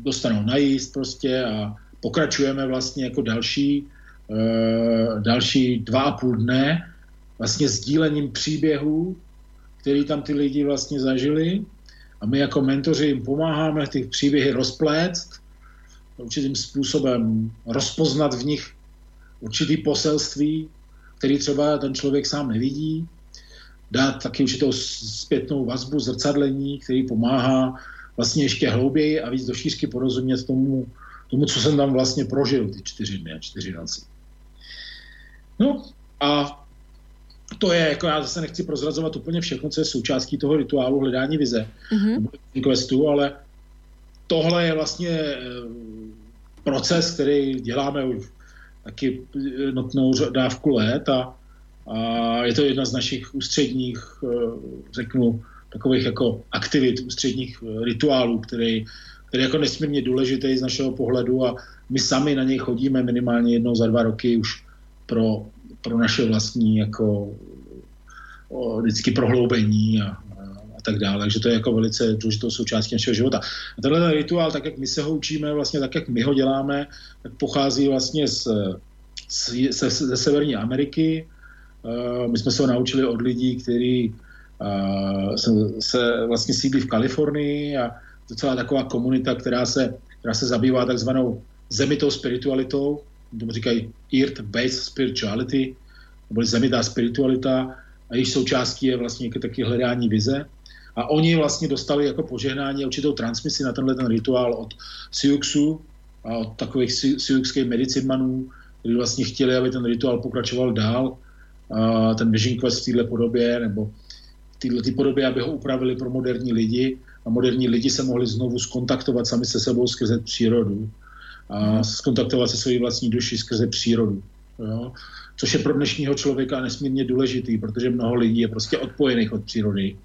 dostanou najíst prostě a pokračujeme vlastně jako další, e, další dva a půl dne vlastně sdílením příběhů, který tam ty lidi vlastně zažili. A my jako mentoři jim pomáháme ty příběhy rozpléct, určitým způsobem rozpoznat v nich určitý poselství, který třeba ten člověk sám nevidí dát taky určitou zpětnou vazbu, zrcadlení, který pomáhá vlastně ještě hlouběji a víc do šířky porozumět tomu, tomu, co jsem tam vlastně prožil ty čtyři dny a čtyři noci. No a to je, jako já zase nechci prozrazovat úplně všechno, co je součástí toho rituálu hledání vize, mm-hmm. questu, ale tohle je vlastně eh, proces, který děláme už taky notnou dávku let a a je to jedna z našich ústředních, eh, řeknu, takových jako aktivit, ústředních eh, rituálů, který, který je jako nesmírně důležitý z našeho pohledu a my sami na něj chodíme minimálně jednou za dva roky už pro, pro naše vlastní jako vždycky prohloubení a, a a tak dále. Takže to je jako velice důležitou součástí našeho života. A tenhle rituál, tak jak my se ho učíme, vlastně tak, jak my ho děláme, tak pochází vlastně z, z, ze, ze Severní Ameriky. Uh, my jsme se ho naučili od lidí, kteří uh, se, vlastně sídlí v Kalifornii a docela taková komunita, která se, která se zabývá takzvanou zemitou spiritualitou, tomu říkají Earth-based spirituality, nebo zemitá spiritualita, a jejich součástí je vlastně taky hledání vize. A oni vlastně dostali jako požehnání určitou transmisi na tenhle ten rituál od Siuxu a od takových siuxských medicinmanů, kteří vlastně chtěli, aby ten rituál pokračoval dál, ten Vision Quest v této podobě, nebo v této podobě, aby ho upravili pro moderní lidi a moderní lidi se mohli znovu skontaktovat sami se sebou skrze přírodu a skontaktovat se svojí vlastní duši skrze přírodu. Jo? Což je pro dnešního člověka nesmírně důležitý, protože mnoho lidí je prostě odpojených od přírody,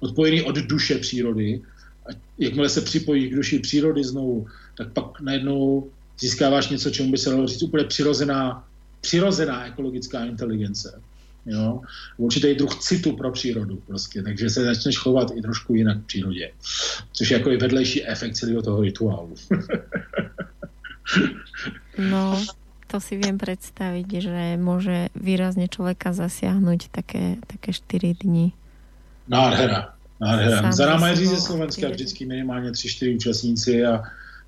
odpojený od duše přírody. A jakmile se připojí k duši přírody znovu, tak pak najednou získáváš něco, čemu by se dalo říct úplně přirozená, přirozená ekologická inteligence. Jo? Určitý druh citu pro přírodu prostě, takže se začneš chovat i trošku jinak v přírodě. Což je jako i vedlejší efekt celého toho rituálu. no, to si viem predstaviť, že môže výrazne človeka zasiahnuť také, také 4 dní. Nádhera. Nádhera. Za náma je ze Slovenska vždycky minimálně 3-4 účastníci a,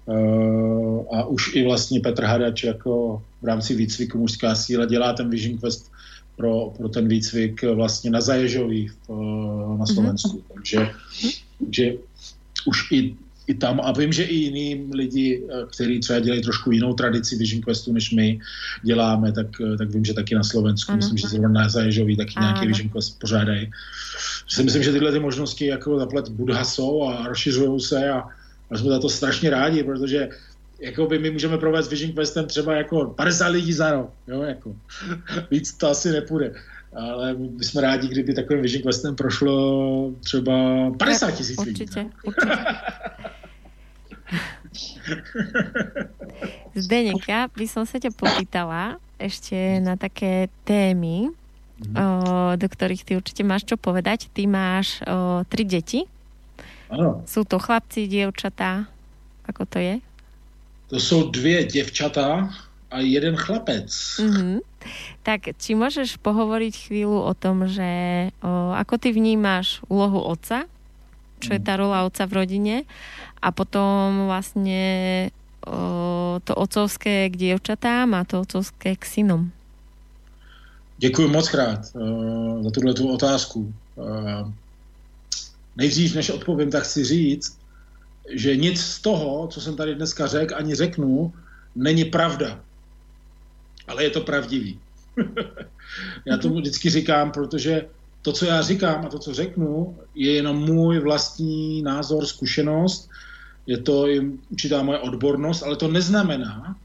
uh, a už i vlastně Petr Hadač jako v rámci výcviku mužská síla dělá ten Vision Quest pro, pro ten výcvik vlastně na Zaježový v, na Slovensku. Mm-hmm. Takže, takže už i i tam, a vím, že i jiní lidi, eh, kteří třeba dělají trošku jinou tradici Vision Questu, než my děláme, tak, eh, tak vím, že taky na Slovensku, ano. myslím, že zrovna na Zaježový taky ano. nějaký Vision Quest pořádají. Si myslím, že tyhle ty možnosti jako zaplet Budha jsou a rozšiřují se a, a jsme za to strašně rádi, protože jako by my můžeme provést Vision Questem třeba jako 50 lidí za rok, jo, jako. Víc to asi nepůjde ale my jsme rádi, kdyby takovým Vision Questem prošlo třeba 50 tisíc lidí. Určitě, určitě. Zdeněk, ja by som sa ťa popýtala ešte na také témy, mm. o, do ktorých ty určite máš čo povedať. Ty máš o, tri deti. Ano. Sú to chlapci, dievčatá? Ako to je? To sú dvě děvčata a jeden chlapec. Mm-hmm. Tak či môžeš pohovoriť chvíľu o tom, že o, ako ty vnímáš úlohu otca, čo je tá rola otca v rodine a potom vlastne o, to otcovské k dievčatám a to otcovské k synom. Děkuji moc krát uh, za tuhle tu otázku. Uh, nejdřív, než odpovím, tak chci říct, že nic z toho, co jsem tady dneska řekl, ani řeknu, není pravda. Ale je to pravdivý. Já tomu vždycky říkám, protože to, co já říkám a to, co řeknu, je jenom můj vlastní názor, zkušenost je to určitá moje odbornost, ale to neznamená,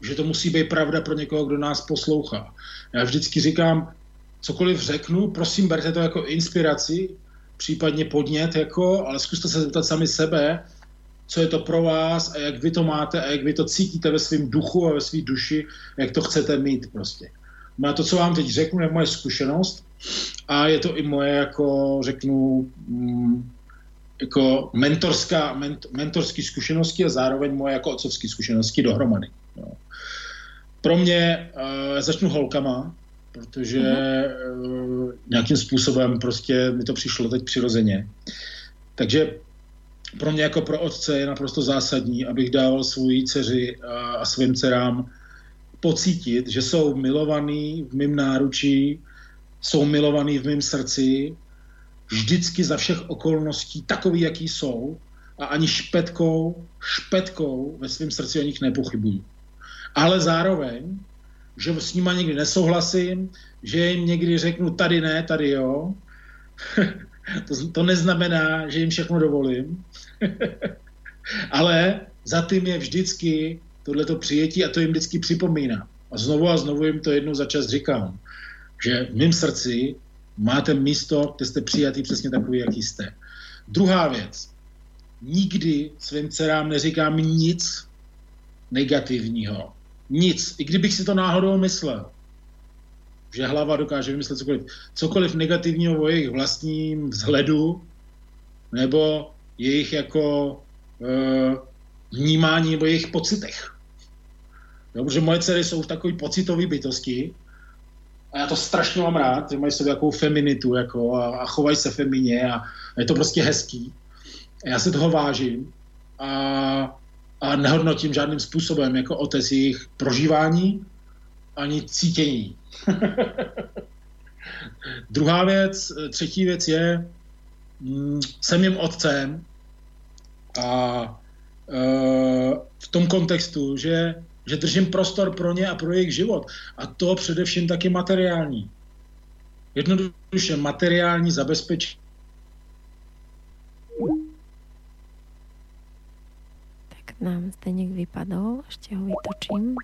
že to musí být pravda pro někoho, kdo nás poslouchá. Já vždycky říkám, cokoliv řeknu, prosím, berte to jako inspiraci, případně podnět, jako, ale zkuste se zeptat sami sebe, co je to pro vás a jak vy to máte a jak vy to cítíte ve svém duchu a ve své duši, jak to chcete mít prostě. No a to, co vám teď řeknu, je moje zkušenost a je to i moje, jako řeknu, mm, jako mentorská, ment, mentorské zkušenosti a zároveň moje jako otcovské zkušenosti dohromady. Jo. Pro mě uh, začnu holkama, protože uh, nějakým způsobem prostě mi to přišlo teď přirozeně. Takže pro mě jako pro otce je naprosto zásadní, abych dával svůj dceři a, a svým dcerám pocítit, že jsou milovaný v mém náručí, jsou milovaný v mém srdci vždycky za všech okolností takový, jaký jsou a ani špetkou, špetkou ve svém srdci o nich nepochybuju. Ale zároveň, že s nima někdy nesouhlasím, že jim někdy řeknu tady ne, tady jo, to, to neznamená, že jim všechno dovolím, ale za tím je vždycky tohleto přijetí a to jim vždycky připomíná. A znovu a znovu jim to jednou za čas říkám, že v mém srdci máte místo, kde jste přijatý přesně takový, jaký jste. Druhá věc. Nikdy svým dcerám neříkám nic negativního. Nic. I kdybych si to náhodou myslel, že hlava dokáže vymyslet cokoliv. Cokoliv negativního o jejich vlastním vzhledu, nebo jejich jako e, vnímání nebo jejich pocitech. Jo, protože moje dcery jsou v takové pocitové bytosti a já to strašně mám rád, že mají sobě jakou feminitu jako, a, a chovají se femině a, a je to prostě hezký. A já se toho vážím a, a nehodnotím žádným způsobem jako otec jejich prožívání ani cítění. Druhá věc, třetí věc je, mm, jsem jim otcem a e, v tom kontextu, že, že držím prostor pro ně a pro jejich život. A to především taky materiální. Jednoduše materiální zabezpečení. Tak nám zde někdy vypadol, ještě ho vytočím.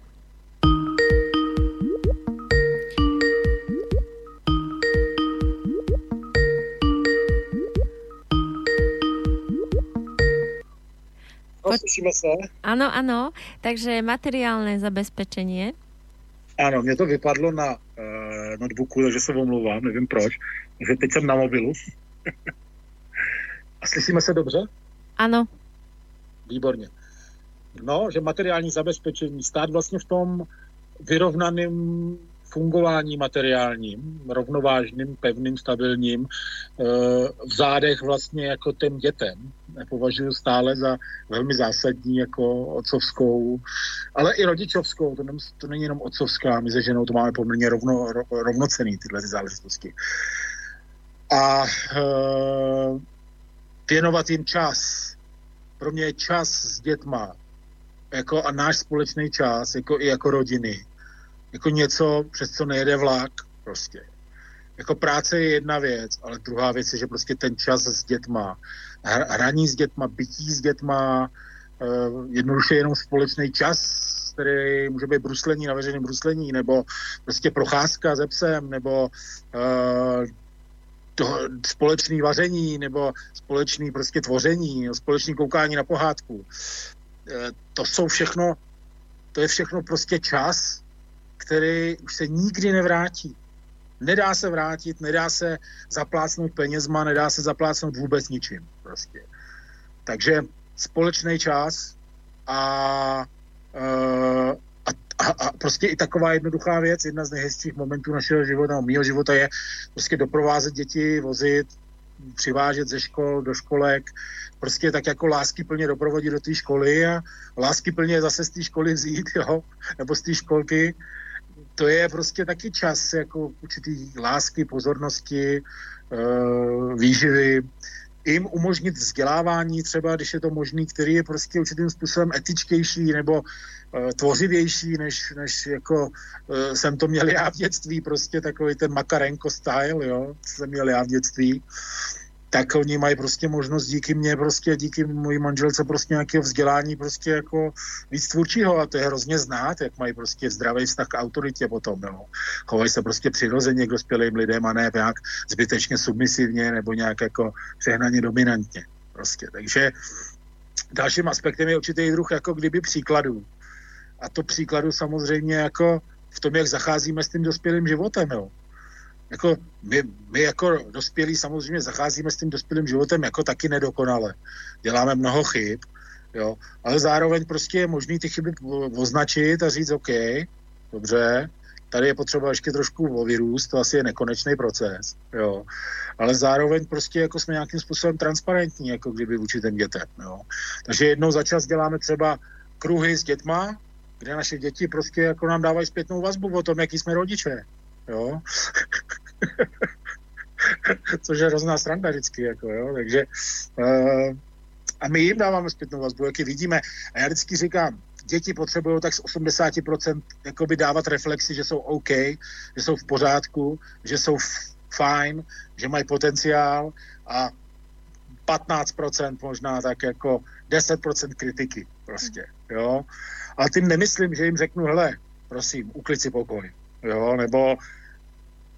Slyšíme se? Ano, ano, takže materiálné zabezpečení. Ano, mě to vypadlo na uh, notebooku, takže se omlouvám, nevím proč. Takže teď jsem na mobilu. A slyšíme se dobře? Ano. Výborně. No, že materiální zabezpečení, stát vlastně v tom vyrovnaném fungování materiálním, rovnovážným, pevným, stabilním, eh, v zádech vlastně jako těm dětem. Považuji stále za velmi zásadní jako otcovskou, ale i rodičovskou, to, nem, to není jenom otcovská, my se ženou to máme poměrně rovno, rovnocený tyhle záležitosti. A uh, věnovat jim čas. Pro mě je čas s dětma jako a náš společný čas, jako i jako rodiny, jako něco, přes co nejede vlak prostě. Jako práce je jedna věc, ale druhá věc je, že prostě ten čas s dětma, hraní s dětma, bytí s dětma, uh, jednoduše jenom společný čas, který může být bruslení na veřejném bruslení, nebo prostě procházka ze psem, nebo uh, to společný vaření, nebo společný prostě tvoření, společný koukání na pohádku. Uh, to jsou všechno, to je všechno prostě čas, který už se nikdy nevrátí. Nedá se vrátit, nedá se zaplácnout penězma, nedá se zaplácnout vůbec ničím. Prostě. Takže společný čas a, uh, a, a, a prostě i taková jednoduchá věc, jedna z nejhezčích momentů našeho života, mýho života je prostě doprovázet děti, vozit, přivážet ze škol do školek, prostě tak jako lásky plně doprovodit do té školy a lásky plně zase z té školy vzít, jo, nebo z té školky to je prostě taky čas jako určitý lásky, pozornosti, uh, výživy, jim umožnit vzdělávání třeba, když je to možný, který je prostě určitým způsobem etičtější nebo uh, tvořivější, než, než jako uh, jsem to měl já v dětství, prostě takový ten Makarenko style, jo, jsem měl já v dětství. Tak oni mají prostě možnost díky mně, prostě díky mojí manželce prostě nějakého vzdělání prostě jako víc tvůrčího a to je hrozně znát, jak mají prostě zdravý vztah k autoritě potom, jo. Chovají se prostě přirozeně k dospělým lidem a ne nějak zbytečně submisivně nebo nějak jako přehnaně dominantně prostě. Takže dalším aspektem je určitý druh jako kdyby příkladů. A to příkladu samozřejmě jako v tom, jak zacházíme s tím dospělým životem, jo jako my, my jako dospělí samozřejmě zacházíme s tím dospělým životem jako taky nedokonale. Děláme mnoho chyb, jo, ale zároveň prostě je možný ty chyby označit a říct OK, dobře, tady je potřeba ještě trošku vyrůst, to asi je nekonečný proces, jo. Ale zároveň prostě jako jsme nějakým způsobem transparentní, jako kdyby vůči těm dětem, jo. Takže jednou za čas děláme třeba kruhy s dětma, kde naše děti prostě jako nám dávají zpětnou vazbu o tom, jaký jsme rodiče, jo. Což je hrozná sranda vždycky, jako, jo. Takže uh, a my jim dáváme zpětnou vazbu, jak je vidíme. A já vždycky říkám, děti potřebují tak z 80% jakoby dávat reflexy, že jsou OK, že jsou v pořádku, že jsou fajn, že mají potenciál a 15% možná tak jako 10% kritiky prostě, jo. Ale tím nemyslím, že jim řeknu, hele, prosím, uklid si pokoj, jo, nebo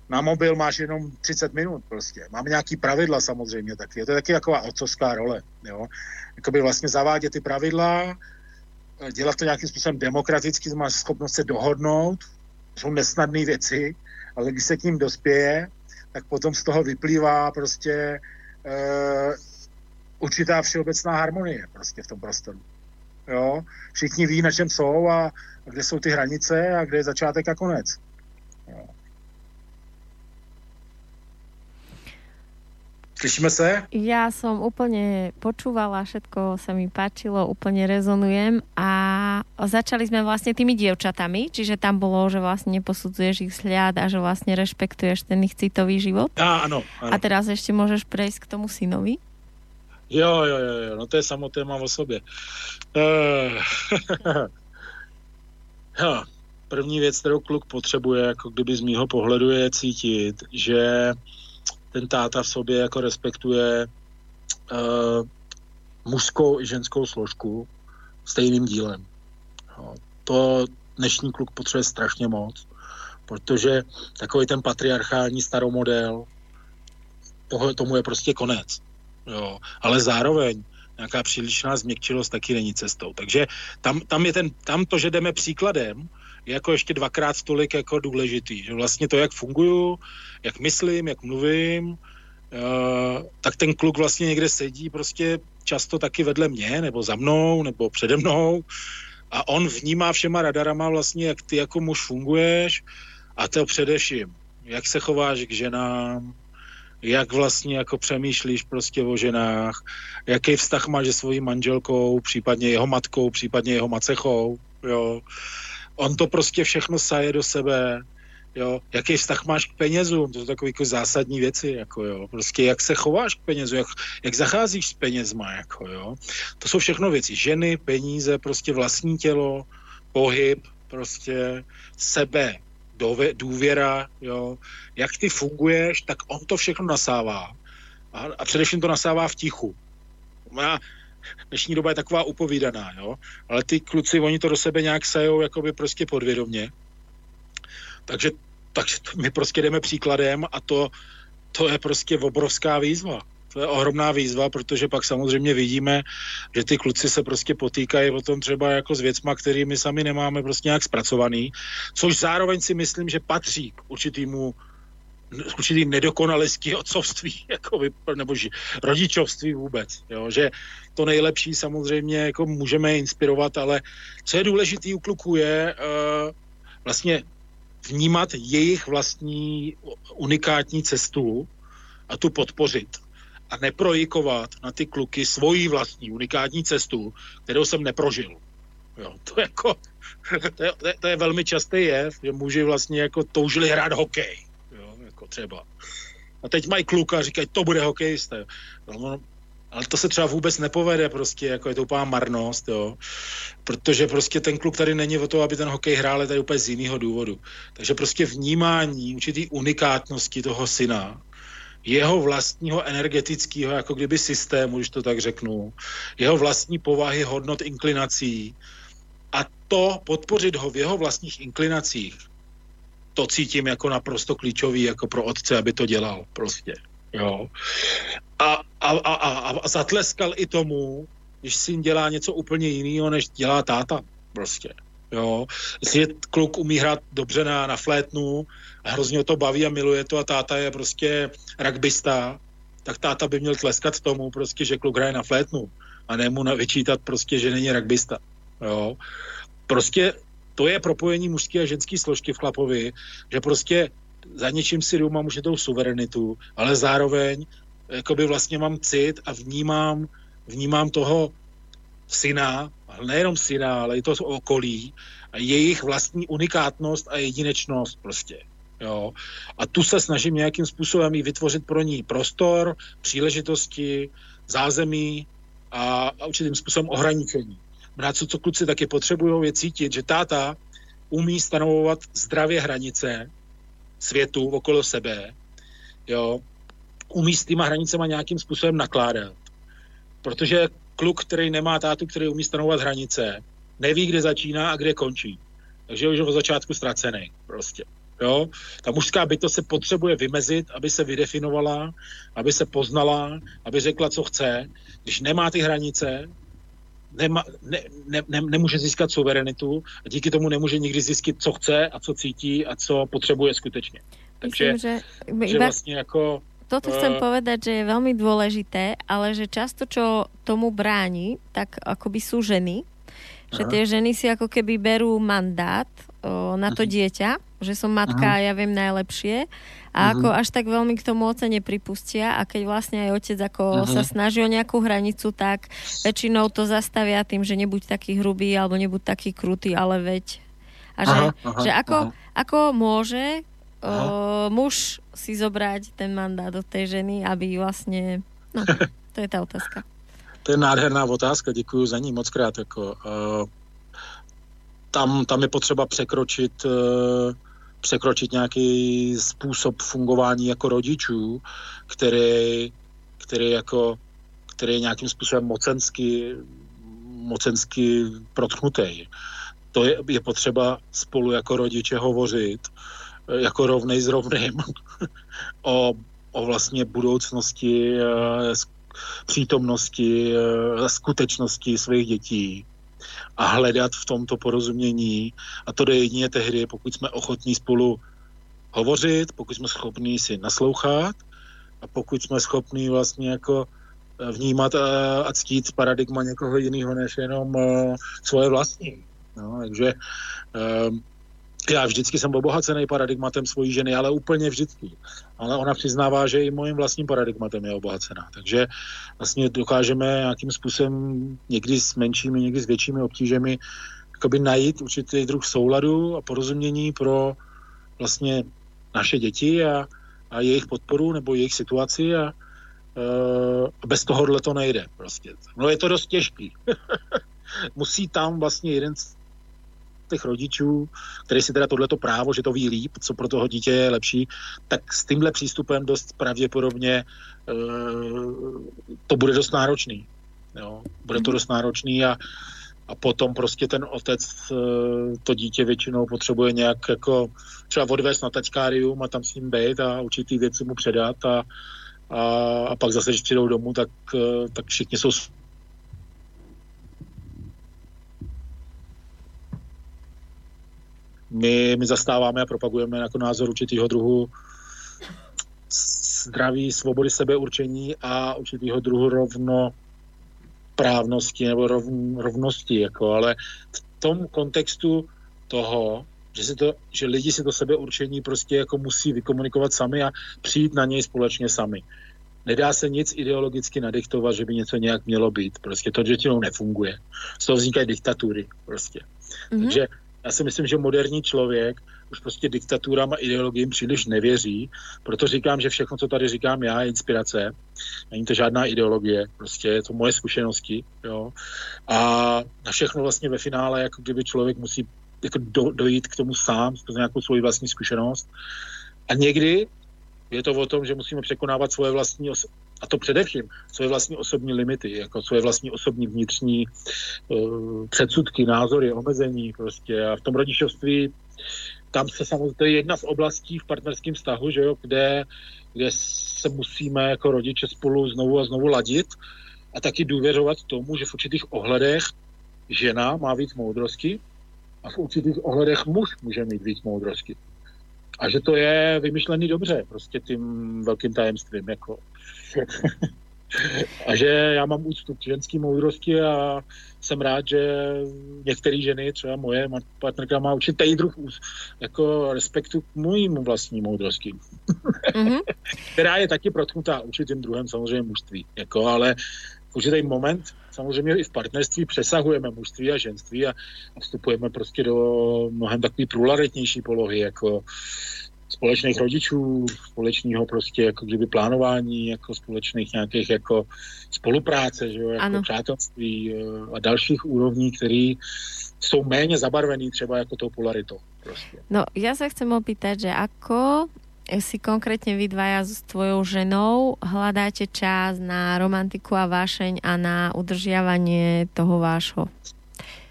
na mobil máš jenom 30 minut prostě. Máme nějaký pravidla samozřejmě taky. Je to taky taková otcovská role, jo. Jakoby vlastně zavádět ty pravidla, dělat to nějakým způsobem demokraticky, máš schopnost se dohodnout, jsou nesnadné věci, ale když se k ním dospěje, tak potom z toho vyplývá prostě e, určitá všeobecná harmonie prostě v tom prostoru. Jo? Všichni ví, na čem jsou a, a kde jsou ty hranice a kde je začátek a konec. Slyšíme se? Ja som úplne počúvala, všetko sa mi páčilo, úplne rezonujem a začali sme vlastne tými dievčatami, čiže tam bolo, že vlastne neposudzuješ ich vzhľad a že vlastne rešpektuješ ten ich citový život. Á, áno, áno. A teraz ešte môžeš prejsť k tomu synovi. Jo, jo, jo, jo, no to je samo téma o sobě. Uh, první věc, kterou kluk potřebuje, jako kdyby z mýho pohledu je cítit, že ten táta v sobě jako respektuje uh, mužskou i ženskou složku stejným dílem. Jo, to dnešní kluk potřebuje strašně moc, protože takový ten patriarchální staromodel, toho, tomu je prostě konec. Jo, ale zároveň nějaká přílišná změkčilost taky není cestou. Takže tam, tam, je ten, tam to, že jdeme příkladem, je jako ještě dvakrát tolik jako důležitý. Že vlastně to, jak funguju, jak myslím, jak mluvím, uh, tak ten kluk vlastně někde sedí prostě často taky vedle mě, nebo za mnou, nebo přede mnou a on vnímá všema radarama vlastně, jak ty jako muž funguješ a to především, jak se chováš k ženám, jak vlastně jako přemýšlíš prostě o ženách, jaký vztah máš se svojí manželkou, případně jeho matkou, případně jeho macechou, jo. On to prostě všechno saje do sebe, jo. Jaký vztah máš k penězům, to jsou takové jako zásadní věci, jako jo. Prostě jak se chováš k penězu, jak, jak zacházíš s penězma, jako jo. To jsou všechno věci. Ženy, peníze, prostě vlastní tělo, pohyb, prostě sebe, důvěra, jo, jak ty funguješ, tak on to všechno nasává. A, a především to nasává v tichu. Má, dnešní doba je taková upovídaná, jo, ale ty kluci, oni to do sebe nějak sajou jakoby prostě podvědomě. Takže, takže my prostě jdeme příkladem a to, to je prostě obrovská výzva to je ohromná výzva, protože pak samozřejmě vidíme, že ty kluci se prostě potýkají o tom třeba jako s věcma, kterými sami nemáme prostě nějak zpracovaný, což zároveň si myslím, že patří k určitýmu určitým nedokonalostí otcovství, jako vy, nebo ži, rodičovství vůbec. Jo? Že to nejlepší samozřejmě jako můžeme inspirovat, ale co je důležitý u kluků je uh, vlastně vnímat jejich vlastní unikátní cestu a tu podpořit a neprojikovat na ty kluky svoji vlastní unikátní cestu, kterou jsem neprožil. Jo, to, jako, to, je, to je velmi častý jev, že muži vlastně jako toužili hrát hokej, jo, jako třeba. A teď mají kluka a říkají, to bude hokejista. No, ale to se třeba vůbec nepovede prostě, jako je to úplná marnost, jo. Protože prostě ten kluk tady není o to, aby ten hokej hrál, je tady úplně z jiného důvodu. Takže prostě vnímání určitý unikátnosti toho syna, jeho vlastního energetického, jako kdyby systému, když to tak řeknu, jeho vlastní povahy, hodnot, inklinací a to podpořit ho v jeho vlastních inklinacích, to cítím jako naprosto klíčový jako pro otce, aby to dělal prostě. Jo. A, a, a, a, a zatleskal i tomu, když syn dělá něco úplně jiného, než dělá táta prostě. Jo. Jestli kluk umí hrát dobře na, na flétnu a hrozně ho to baví a miluje to a táta je prostě rugbysta, tak táta by měl tleskat tomu prostě, že kluk hraje na flétnu a ne mu vyčítat prostě, že není rugbysta. Jo. Prostě to je propojení mužské a ženské složky v chlapovi, že prostě za něčím si jdu, mám už tou suverenitu, ale zároveň jakoby vlastně mám cit a vnímám, vnímám toho syna, ale nejenom syna, ale i to okolí, a jejich vlastní unikátnost a jedinečnost prostě. Jo. A tu se snažím nějakým způsobem i vytvořit pro ní prostor, příležitosti, zázemí a, a určitým způsobem ohraničení. Brát, co, co kluci taky potřebují, je cítit, že táta umí stanovovat zdravě hranice světu okolo sebe, jo, umí s těma hranicema nějakým způsobem nakládat. Protože kluk, který nemá tátu, který umí stanovat hranice, neví, kde začíná a kde končí. Takže je už od začátku ztracený prostě. Jo? Ta mužská bytost se potřebuje vymezit, aby se vydefinovala, aby se poznala, aby řekla, co chce. Když nemá ty hranice, nema, ne, ne, ne, nemůže získat suverenitu a díky tomu nemůže nikdy zjistit, co chce a co cítí a co potřebuje skutečně. Takže, Myslím, že že vlastně jako toto chcem uh, povedať, že je veľmi dôležité, ale že často, čo tomu bráni, tak akoby sú ženy, že tie ženy si ako keby berú mandát o, na to dieťa, že som matka a ja viem najlepšie a ako až tak veľmi k tomu oce nepripustia a keď vlastne aj otec ako sa snaží o nejakú hranicu, tak väčšinou to zastavia tým, že nebuď taký hrubý alebo nebuď taký krutý, ale veď. A že, aha, aha, že ako, aha. ako môže uh, muž si zobrať ten mandát od tej ženy, aby vlastne... No, to je tá otázka. To je nádherná otázka, děkuji za ní moc krát. Jako, uh, tam, tam je potřeba překročit, uh, překročit nějaký způsob fungování jako rodičů, který, který, jako, který je nějakým způsobem mocensky, mocensky protchnutý. To je, je potřeba spolu jako rodiče hovořit, uh, jako rovnej s rovným o, o vlastně budoucnosti přítomnosti, eh, skutečnosti svých dětí a hledat v tomto porozumění. A to jde jedině tehdy, pokud jsme ochotní spolu hovořit, pokud jsme schopní si naslouchat a pokud jsme schopní vlastně jako eh, vnímat a, a ctít paradigma někoho jiného než jenom uh, svoje vlastní. No, takže um, já vždycky jsem obohacený paradigmatem svojí ženy, ale úplně vždycky. Ale ona přiznává, že i mojím vlastním paradigmatem je obohacená. Takže vlastně dokážeme nějakým způsobem někdy s menšími, někdy s většími obtížemi najít určitý druh souladu a porozumění pro vlastně naše děti a, a jejich podporu nebo jejich situaci a uh, bez tohohle to nejde prostě. No je to dost těžký. Musí tam vlastně jeden těch rodičů, který si teda tohleto právo, že to ví líp, co pro toho dítě je lepší, tak s tímhle přístupem dost pravděpodobně uh, to bude dost náročný. Jo? Bude to mhm. dost náročný a, a potom prostě ten otec uh, to dítě většinou potřebuje nějak jako třeba odvést na tačkárium a tam s ním být a určitý věci mu předat a, a, a pak zase, když přijdou domů, tak, uh, tak všichni jsou my, my zastáváme a propagujeme jako názor určitého druhu zdraví, svobody sebeurčení a určitého druhu rovno právnosti nebo rov, rovnosti, jako, ale v tom kontextu toho, že, si to, že lidi si to sebeurčení prostě jako musí vykomunikovat sami a přijít na něj společně sami. Nedá se nic ideologicky nadiktovat, že by něco nějak mělo být. Prostě to většinou nefunguje. Z toho vznikají diktatury prostě. Mm-hmm. Takže já si myslím, že moderní člověk už prostě diktaturám a ideologiím příliš nevěří, proto říkám, že všechno, co tady říkám já, je inspirace. Není to žádná ideologie, prostě je to moje zkušenosti. Jo? A na všechno vlastně ve finále, jako kdyby člověk musí jako do, dojít k tomu sám, skrze nějakou svoji vlastní zkušenost. A někdy je to o tom, že musíme překonávat svoje vlastní a to především svoje vlastní osobní limity, jako svoje vlastní osobní vnitřní uh, předsudky, názory, omezení prostě. A v tom rodičovství tam se samozřejmě, to je jedna z oblastí v partnerském vztahu, že jo, kde, kde se musíme jako rodiče spolu znovu a znovu ladit a taky důvěřovat tomu, že v určitých ohledech žena má víc moudrosti a v určitých ohledech muž může mít víc moudrosti. A že to je vymyšlený dobře, prostě tím velkým tajemstvím. Jako. a že já mám úctu k ženské moudrosti a jsem rád, že některé ženy, třeba moje partnerka, má určitý druh jako respektu k mojímu vlastní moudrosti. mm-hmm. Která je taky protnutá určitým druhem samozřejmě mužství. Jako, ale v určitý moment samozřejmě i v partnerství přesahujeme mužství a ženství a, a vstupujeme prostě do mnohem takové průlaretnější polohy, jako společných rodičů, společného prostě jako kdyby plánování, jako společných nějakých jako spolupráce, že jo, jako ano. přátelství eh, a dalších úrovní, které jsou méně zabarvený třeba jako tou polaritou. Prostě. No, já se chcem opýtať, že ako si konkrétně vy dvaja s tvojou ženou hľadáte čas na romantiku a vášeň a na udržiavanie toho vášho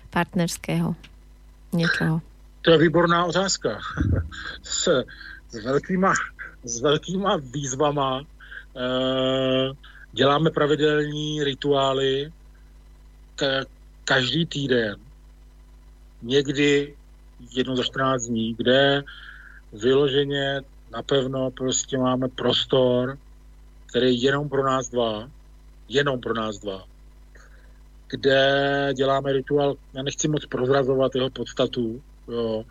partnerského něčeho? To je výborná otázka. S, s, velkýma, s velkýma výzvama e, děláme pravidelní rituály ka, každý týden. Někdy jedno za 14 dní, kde vyloženě napevno prostě máme prostor který je jenom pro nás dva, jenom pro nás dva, kde děláme rituál, já nechci moc prozrazovat jeho podstatu, jo,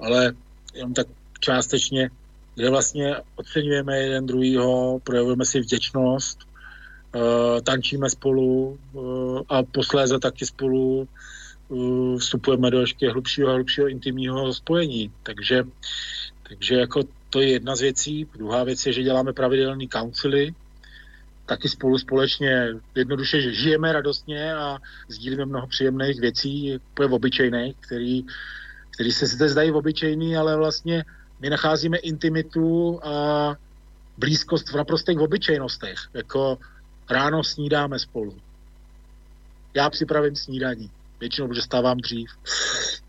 ale jenom tak částečně, kde vlastně oceňujeme jeden druhýho, projevujeme si vděčnost, uh, tančíme spolu uh, a posléze taky spolu uh, vstupujeme do ještě hlubšího a hlubšího intimního spojení. Takže, takže jako to je jedna z věcí. Druhá věc je, že děláme pravidelný councily, taky spolu společně jednoduše, že žijeme radostně a sdílíme mnoho příjemných věcí, úplně obyčejných, který, který se zde zdají obyčejný, ale vlastně my nacházíme intimitu a blízkost v naprostých obyčejnostech, jako ráno snídáme spolu. Já připravím snídaní, většinou, protože stávám dřív.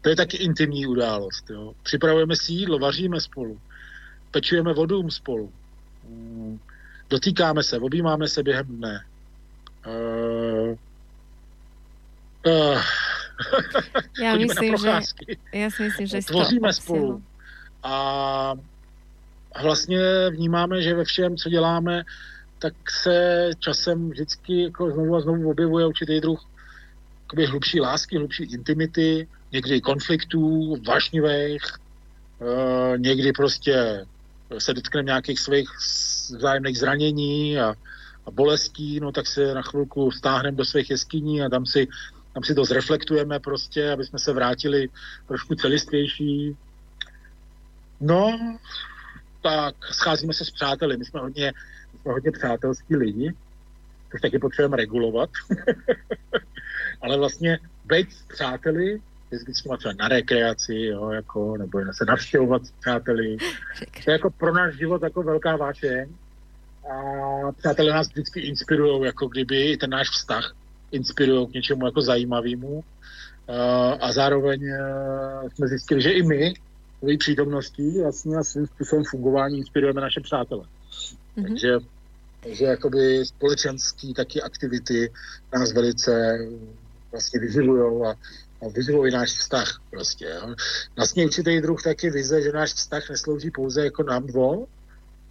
To je taky intimní událost. Jo. Připravujeme si jídlo, vaříme spolu, pečujeme vodu spolu. Mm dotýkáme se, objímáme se během dne. Uh, uh, já myslím, že, já si myslím, že tvoříme spolu. A vlastně vnímáme, že ve všem, co děláme, tak se časem vždycky jako znovu a znovu objevuje určitý druh jakoby hlubší lásky, hlubší intimity, někdy konfliktů, vášnivých, uh, někdy prostě se dotkneme nějakých svých vzájemných zranění a, a bolestí, no tak se na chvilku stáhneme do svých jeskyní a tam si, tam si to zreflektujeme prostě, aby jsme se vrátili trošku celistvější. No, tak scházíme se s přáteli. My jsme hodně, my jsme hodně přátelský lidi, což taky potřebujeme regulovat. Ale vlastně být s přáteli jezdit s třeba na rekreaci, jo, jako, nebo se navštěvovat s přáteli. To je jako pro náš život jako velká vášeň. A přátelé nás vždycky inspirují, jako kdyby ten náš vztah inspirují k něčemu jako zajímavému. A zároveň e, jsme zjistili, že i my v přítomností vlastně a svým způsobem fungování inspirujeme naše přátele. Mm-hmm. Takže, takže jakoby společenský taky aktivity nás velice vlastně vyživují a a vyzvou náš vztah prostě. Jo. Vlastně určitý druh taky vize, že náš vztah neslouží pouze jako nám dvou,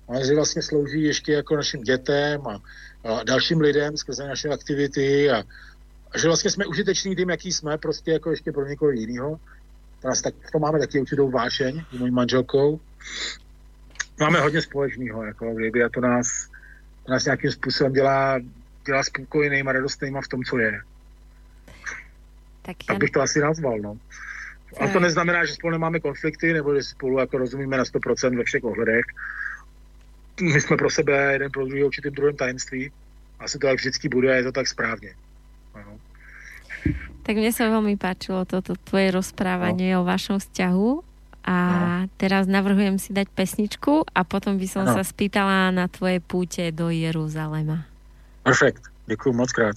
ale že vlastně slouží ještě jako našim dětem a, a dalším lidem skrze naše aktivity a, a že vlastně jsme užiteční tím, jaký jsme, prostě jako ještě pro někoho jiného. Nás tak, to máme taky určitou vášeň s mojí manželkou. Máme hodně společného, jako kdyby a to nás, to nás nějakým způsobem dělá, dělá spokojeným a radostným v tom, co je. Tak, tak bych to asi nazval, no. A to neznamená, že spolu nemáme konflikty, nebo že spolu jako rozumíme na 100% ve všech ohledech. My jsme pro sebe jeden pro druhý určitým druhém tajemství. Asi to tak vždycky bude a je to tak správně. Ano. Tak mne sa veľmi páčilo toto tvoje rozprávanie no. o vašom vzťahu a no. teraz navrhujem si dať pesničku a potom by som no. sa spýtala na tvoje púte do Jeruzalema. Perfekt, děkuji moc krát.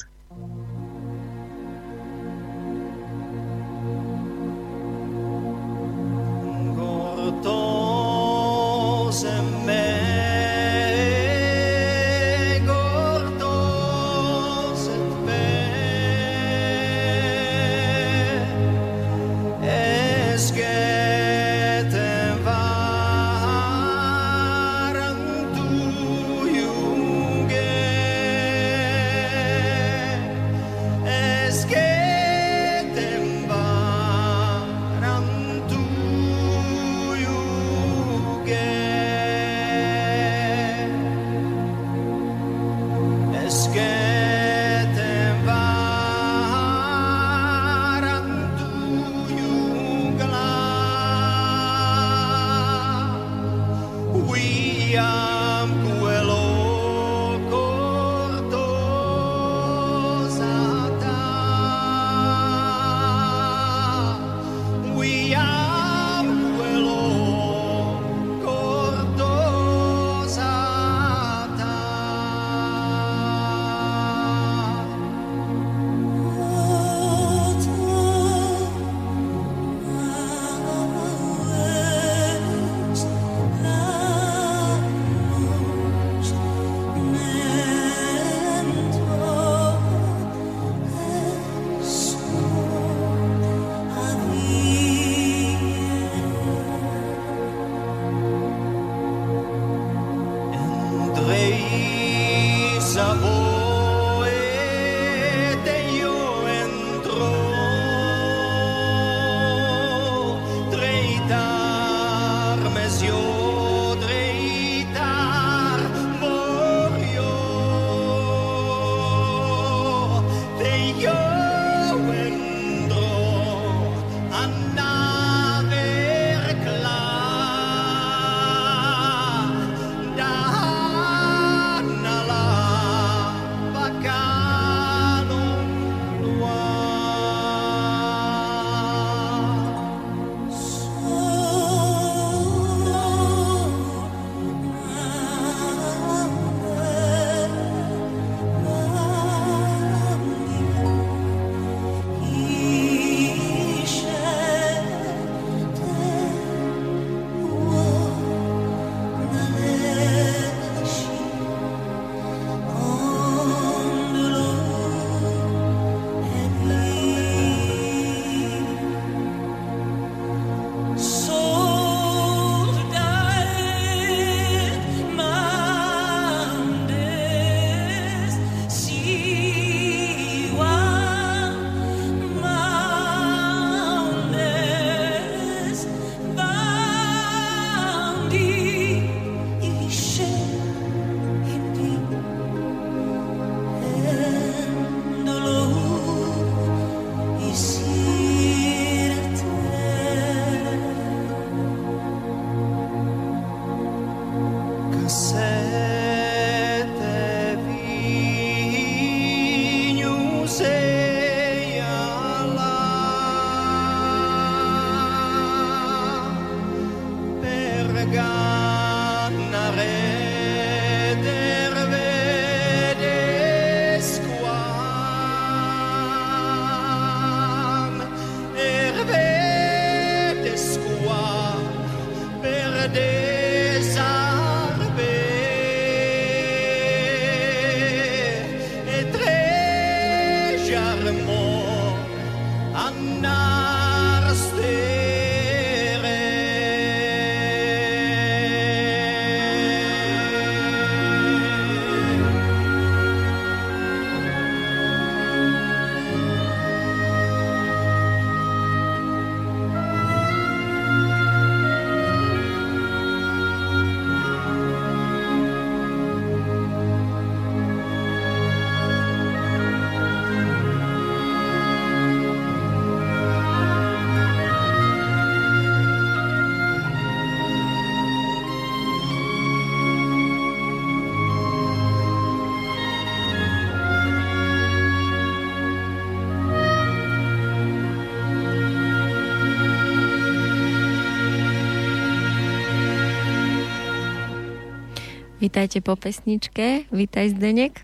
Vítajte po pesničke. Vítaj Zdenek.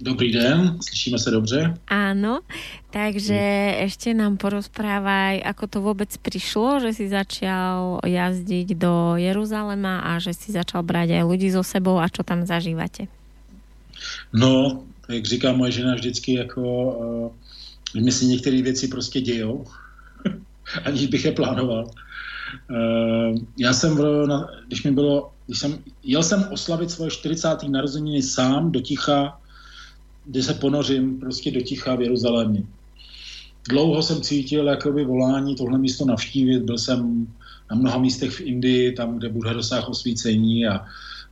Dobrý den, slyšíme se dobře? Áno, takže hmm. ešte nám porozprávaj, ako to vôbec prišlo, že si začal jazdiť do Jeruzalema a že si začal brať aj ľudí so sebou a čo tam zažívate. No, jak říká moje žena vždycky, jako uh, mi si některé věci prostě dějou, aniž bych je plánoval. Uh, já jsem, v, na, když mi bylo když jsem, jel jsem oslavit svoje 40. narozeniny sám do ticha, kde se ponořím prostě do ticha v Jeruzalémě. Dlouho jsem cítil jakoby volání tohle místo navštívit, byl jsem na mnoha místech v Indii, tam, kde Budha dosáhl osvícení a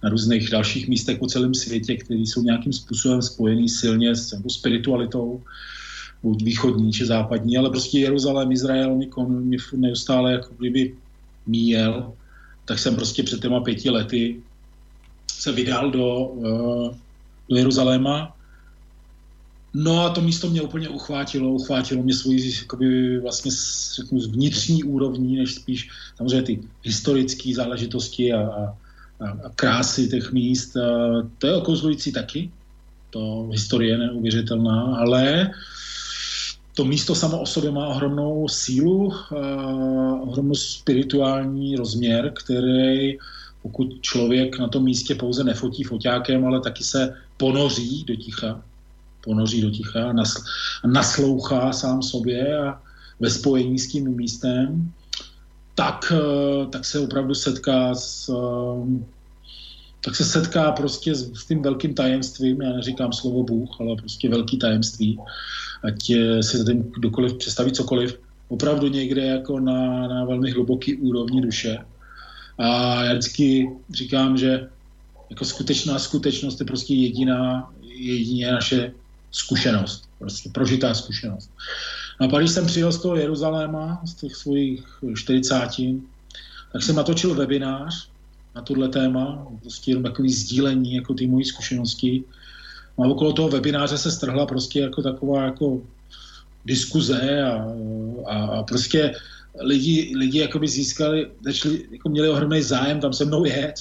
na různých dalších místech po celém světě, které jsou nějakým způsobem spojený silně s jako spiritualitou, buď východní či západní, ale prostě Jeruzalém, Izrael mě, mě neustále jako kdyby míjel tak jsem prostě před těma pěti lety se vydal do, uh, do Jeruzaléma. No a to místo mě úplně uchvátilo, uchvátilo mě svoji jakoby, vlastně řeknu, z vnitřní úrovní, než spíš samozřejmě ty historické záležitosti a, a, a krásy těch míst. A to je okouzlující taky, to historie neuvěřitelná, ale uh, to místo samo o sobě má ohromnou sílu, uh, ohromnou spirituální rozměr, který pokud člověk na tom místě pouze nefotí foťákem, ale taky se ponoří do ticha, ponoří do ticha a, nasl- a naslouchá sám sobě a ve spojení s tím místem, tak, uh, tak se opravdu setká s, uh, tak se setká prostě s, s tím velkým tajemstvím, já neříkám slovo Bůh, ale prostě velký tajemství, ať si za tím kdokoliv představí cokoliv, opravdu někde jako na, na velmi hluboký úrovni duše. A já vždycky říkám, že jako skutečná skutečnost je prostě jediná, jedině naše zkušenost, prostě prožitá zkušenost. No a pak, když jsem přijel z toho Jeruzaléma, z těch svých 40, tak jsem natočil webinář na tohle téma, prostě jenom takový sdílení jako ty mojí zkušenosti a okolo toho webináře se strhla prostě jako taková jako diskuze a, a, a prostě lidi, lidi jako by získali, začali, jako měli ohromný zájem tam se mnou jet.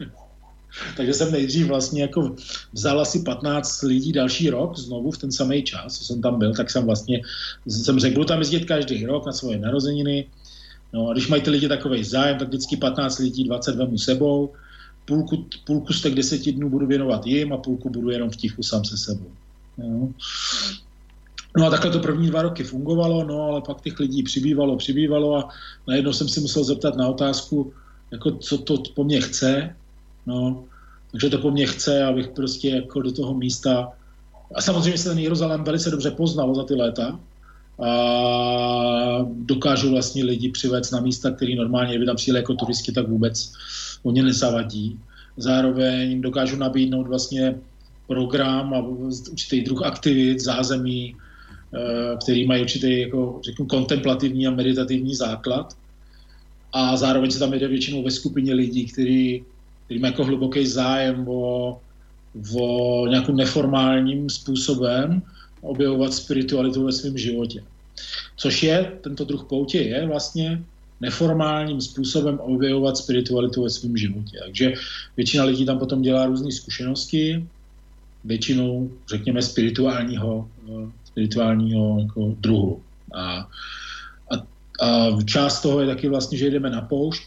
Takže jsem nejdřív vlastně jako vzal asi 15 lidí další rok znovu v ten samý čas, co jsem tam byl, tak jsem vlastně, jsem řekl, budu tam jezdit každý rok na svoje narozeniny. No a když mají ty lidi takový zájem, tak vždycky 15 lidí, 20 vemu sebou půlku, půlku z těch deseti dnů budu věnovat jim a půlku budu jenom v tichu sám se sebou. Jo. No a takhle to první dva roky fungovalo, no ale pak těch lidí přibývalo, přibývalo a najednou jsem si musel zeptat na otázku, jako co to po mně chce, no, takže to po mně chce, abych prostě jako do toho místa, a samozřejmě se ten Jeruzalém velice dobře poznal za ty léta, a dokážu vlastně lidi přivést na místa, které normálně by tam přijeli jako turisti, tak vůbec oni nezavadí. Zároveň dokážu nabídnout vlastně program a určitý druh aktivit, zázemí, eh, který mají určitý, jako řeknu, kontemplativní a meditativní základ. A zároveň se tam jde většinou ve skupině lidí, který, který mají jako hluboký zájem o, o nějakým neformálním způsobem objevovat spiritualitu ve svém životě. Což je, tento druh poutě je vlastně neformálním způsobem objevovat spiritualitu ve svém životě. Takže většina lidí tam potom dělá různé zkušenosti, většinou, řekněme, spirituálního, eh, spirituálního jako druhu. A, a, a část toho je taky vlastně, že jdeme na poušť,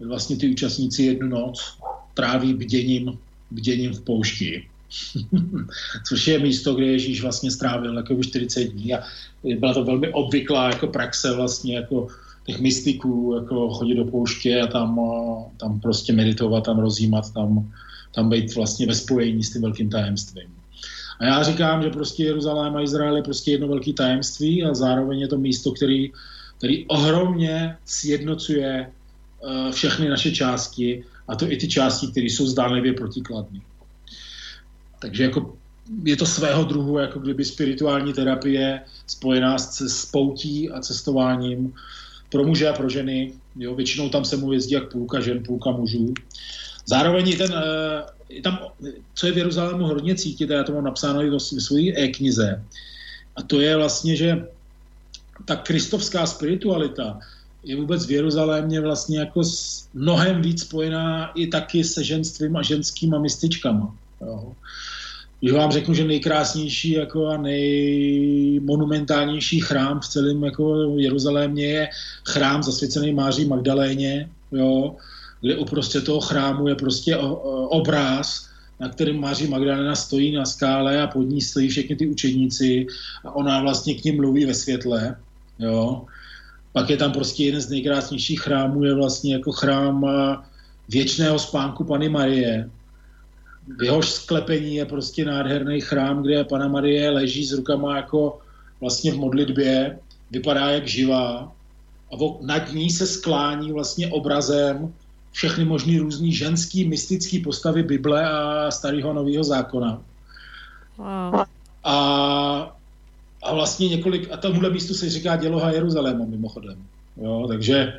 vlastně ty účastníci jednu noc tráví bděním, bděním v poušti. což je místo, kde Ježíš vlastně strávil jako 40 dní a byla to velmi obvyklá jako praxe vlastně jako těch mystiků, jako chodit do pouště a tam, tam prostě meditovat, tam rozjímat, tam, tam být vlastně ve spojení s tím velkým tajemstvím. A já říkám, že prostě Jeruzalém a Izrael je prostě jedno velké tajemství a zároveň je to místo, který, který ohromně sjednocuje uh, všechny naše části a to i ty části, které jsou zdánlivě protikladné. Takže jako je to svého druhu, jako kdyby spirituální terapie spojená s, poutí a cestováním pro muže a pro ženy. Jo, většinou tam se mu jezdí jak půlka žen, půlka mužů. Zároveň je ten, eh, je tam, co je v Jeruzalému hodně cítit, a já to mám napsáno i v své e-knize, a to je vlastně, že ta kristovská spiritualita je vůbec v Jeruzalémě vlastně jako mnohem víc spojená i taky se ženstvím a ženskýma mističkama. Jo. Když vám řeknu, že nejkrásnější jako a nejmonumentálnější chrám v celém jako Jeruzalémě je chrám zasvěcený Máří Magdaléně, jo, kde uprostřed toho chrámu je prostě obráz, na kterém Máří Magdalena stojí na skále a pod ní stojí všechny ty učedníci a ona vlastně k ním mluví ve světle. Jo. Pak je tam prostě jeden z nejkrásnějších chrámů, je vlastně jako chrám věčného spánku Pany Marie, jehož sklepení je prostě nádherný chrám, kde Pana Marie leží s rukama jako vlastně v modlitbě, vypadá jak živá a nad ní se sklání vlastně obrazem všechny možný různý ženský, mystický postavy Bible a starého nového zákona. Wow. A, a vlastně několik, a tomuhle místu se říká děloha Jeruzaléma mimochodem. Jo, takže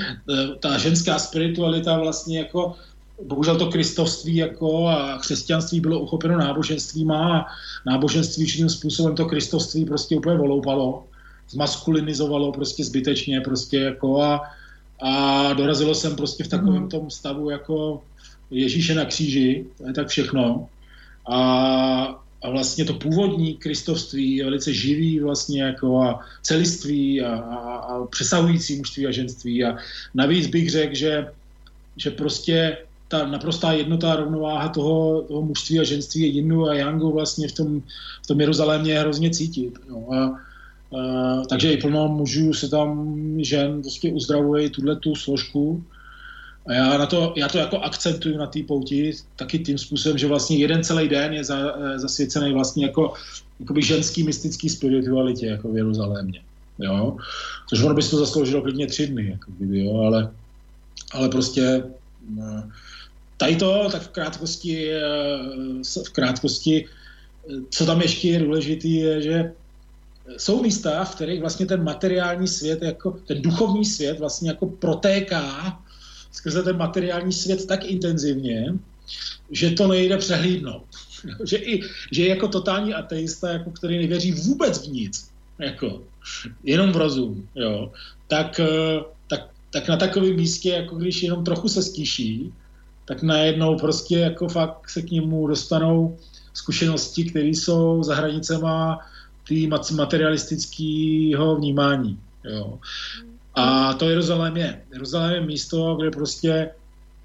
ta ženská spiritualita vlastně jako bohužel to kristovství jako a křesťanství bylo uchopeno náboženstvíma a náboženství určitým způsobem to kristovství prostě úplně voloupalo, zmaskulinizovalo prostě zbytečně prostě jako a, a dorazilo jsem prostě v takovém tom stavu jako Ježíše na kříži, to je tak všechno. A, a vlastně to původní kristovství je velice živý vlastně jako a celiství a, a, a přesahující mužství a ženství a navíc bych řekl, že, že prostě ta naprostá jednota rovnováha toho, toho mužství a ženství, jinu a yangu vlastně v tom, v tom Jeruzalémě je hrozně cítit. No. A, a, takže i plno mužů se tam žen prostě uzdravuje tuhle tu složku. A já, na to, já to jako akcentuju na té pouti taky tím způsobem, že vlastně jeden celý den je za, zasvěcený vlastně jako jakoby ženský mystický spiritualitě jako v Jeruzalémě. Jo? Což ono by to zasloužilo klidně tři dny, jako jo? Ale, ale prostě no, Tady to, tak v krátkosti, eh, v krátkosti, co tam ještě je důležité, je, že jsou místa, v kterých vlastně ten materiální svět, jako ten duchovní svět vlastně jako protéká skrze ten materiální svět tak intenzivně, že to nejde přehlídnout. že, i, že jako totální ateista, jako který nevěří vůbec v nic, jako, jenom v rozum, jo, tak, eh, tak, tak na takovém místě, jako když jenom trochu se stíší, tak najednou prostě jako fakt se k němu dostanou zkušenosti, které jsou za hranicema tý materialistického vnímání. Jo. A to Jeruzalém je. Jeruzalém je místo, kde prostě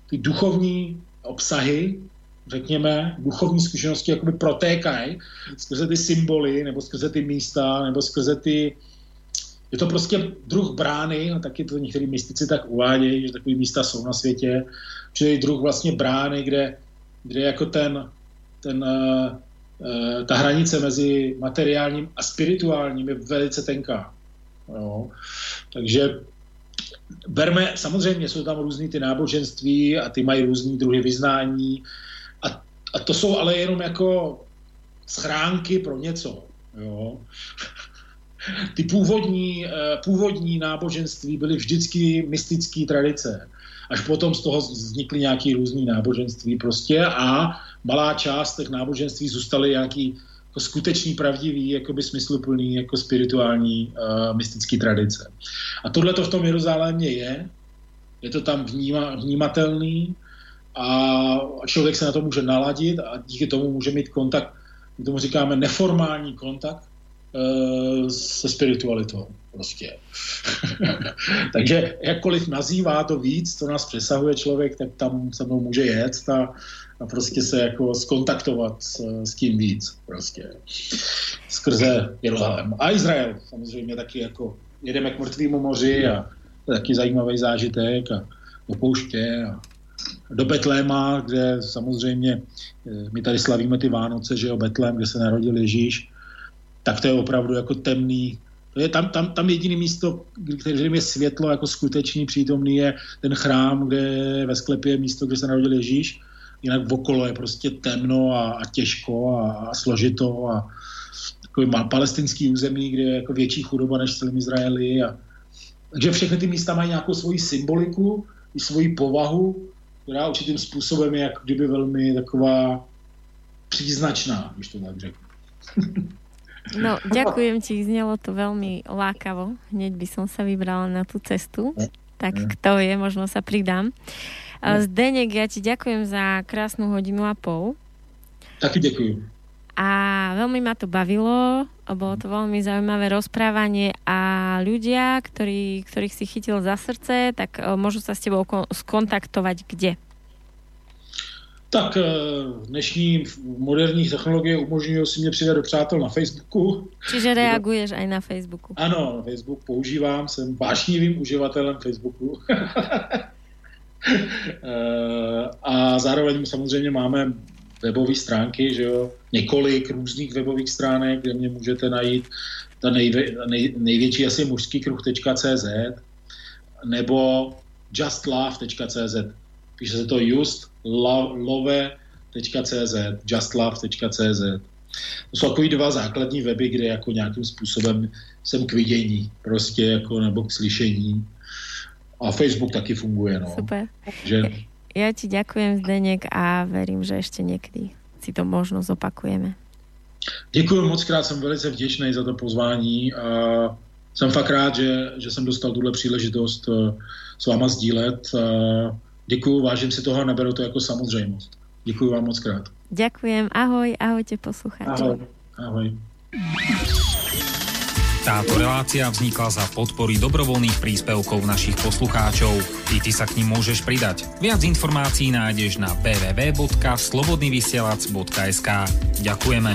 ty duchovní obsahy, řekněme, duchovní zkušenosti jakoby protékají skrze ty symboly, nebo skrze ty místa, nebo skrze ty... Je to prostě druh brány, no taky to některý mystici tak uvádějí, že takové místa jsou na světě, čili druh vlastně brány, kde, kde jako ten, ten, uh, uh, ta hranice mezi materiálním a spirituálním je velice tenká. Jo. Takže berme, samozřejmě jsou tam různý ty náboženství a ty mají různý druhy vyznání a, a to jsou ale jenom jako schránky pro něco. Jo. Ty původní, eh, původní náboženství byly vždycky mystické tradice až potom z toho vznikly nějaké různé náboženství prostě a malá část těch náboženství zůstaly nějaký jako skutečný, pravdivý, jakoby smysluplný, jako spirituální uh, mystický tradice. A tohle to v tom Jeruzalémě je, je to tam vníma, vnímatelný a člověk se na to může naladit a díky tomu může mít kontakt, my tomu říkáme neformální kontakt se spiritualitou. Prostě. Takže jakkoliv nazývá to víc, co nás přesahuje člověk, tak tam se mnou může jet a, a prostě se jako skontaktovat s, s tím víc. Prostě. Skrze Jeruzalém. A Izrael samozřejmě taky jako jedeme k mrtvému moři a taky zajímavý zážitek a do pouště a do Betléma, kde samozřejmě eh, my tady slavíme ty Vánoce, že jo, Betlém, kde se narodil Ježíš, tak to je opravdu jako temný, to je tam, tam, tam jediné místo, kterým je světlo jako skutečný přítomný, je ten chrám, kde ve sklepě je místo, kde se narodil Ježíš. Jinak okolo je prostě temno a, a těžko a, a složito a takový má palestinský území, kde je jako větší chudoba než v celém Izraeli. A, takže všechny ty místa mají nějakou svoji symboliku, i svoji povahu, která určitým způsobem je jako kdyby velmi taková příznačná, když to tak řeknu. No, ďakujem ti, znelo to veľmi lákavo. Hneď by som sa vybrala na tú cestu. Tak kto je, možno sa pridám. Zdenek, ja ti ďakujem za krásnu hodinu a pol. Taky ďakujem. A veľmi ma to bavilo, bolo to veľmi zaujímavé rozprávanie a ľudia, ktorí, ktorých si chytil za srdce, tak e, môžu sa s tebou skontaktovať kde? Tak eh, dnešní moderní technologie umožňují si mě přidat do přátel na Facebooku. Čiže reaguješ aj na Facebooku. Ano, Facebook používám, jsem vášnivým uživatelem Facebooku. Eh, a zároveň samozřejmě máme webové stránky, že jo, několik různých webových stránek, kde mě můžete najít. Ta nejvě, nej, největší asi mužský kruh.cz nebo justlove.cz. Píše se to just love.cz, justlove.cz. To jsou takový dva základní weby, kde jako nějakým způsobem jsem k vidění, prostě jako nebo k slyšení. A Facebook taky funguje, no. Super. Že... Ja ti ďakujem, Zdeněk, a verím, že ještě někdy si to možno zopakujeme. Děkuji moc krát, jsem velice vděčný za to pozvání a jsem fakt rád, že, že jsem dostal tuhle příležitost eh, s váma sdílet. Děkuji, vážím si toho a neberu to jako samozřejmost. Děkuji vám moc krát. Ďakujem, ahoj, ahojte poslucháči. Ahoj, ahoj. Táto relácia vznikla za podpory dobrovoľných príspevkov našich poslucháčov. I ty sa k ním môžeš pridať. Viac informácií nájdeš na www.slobodnyvysielac.sk Ďakujeme.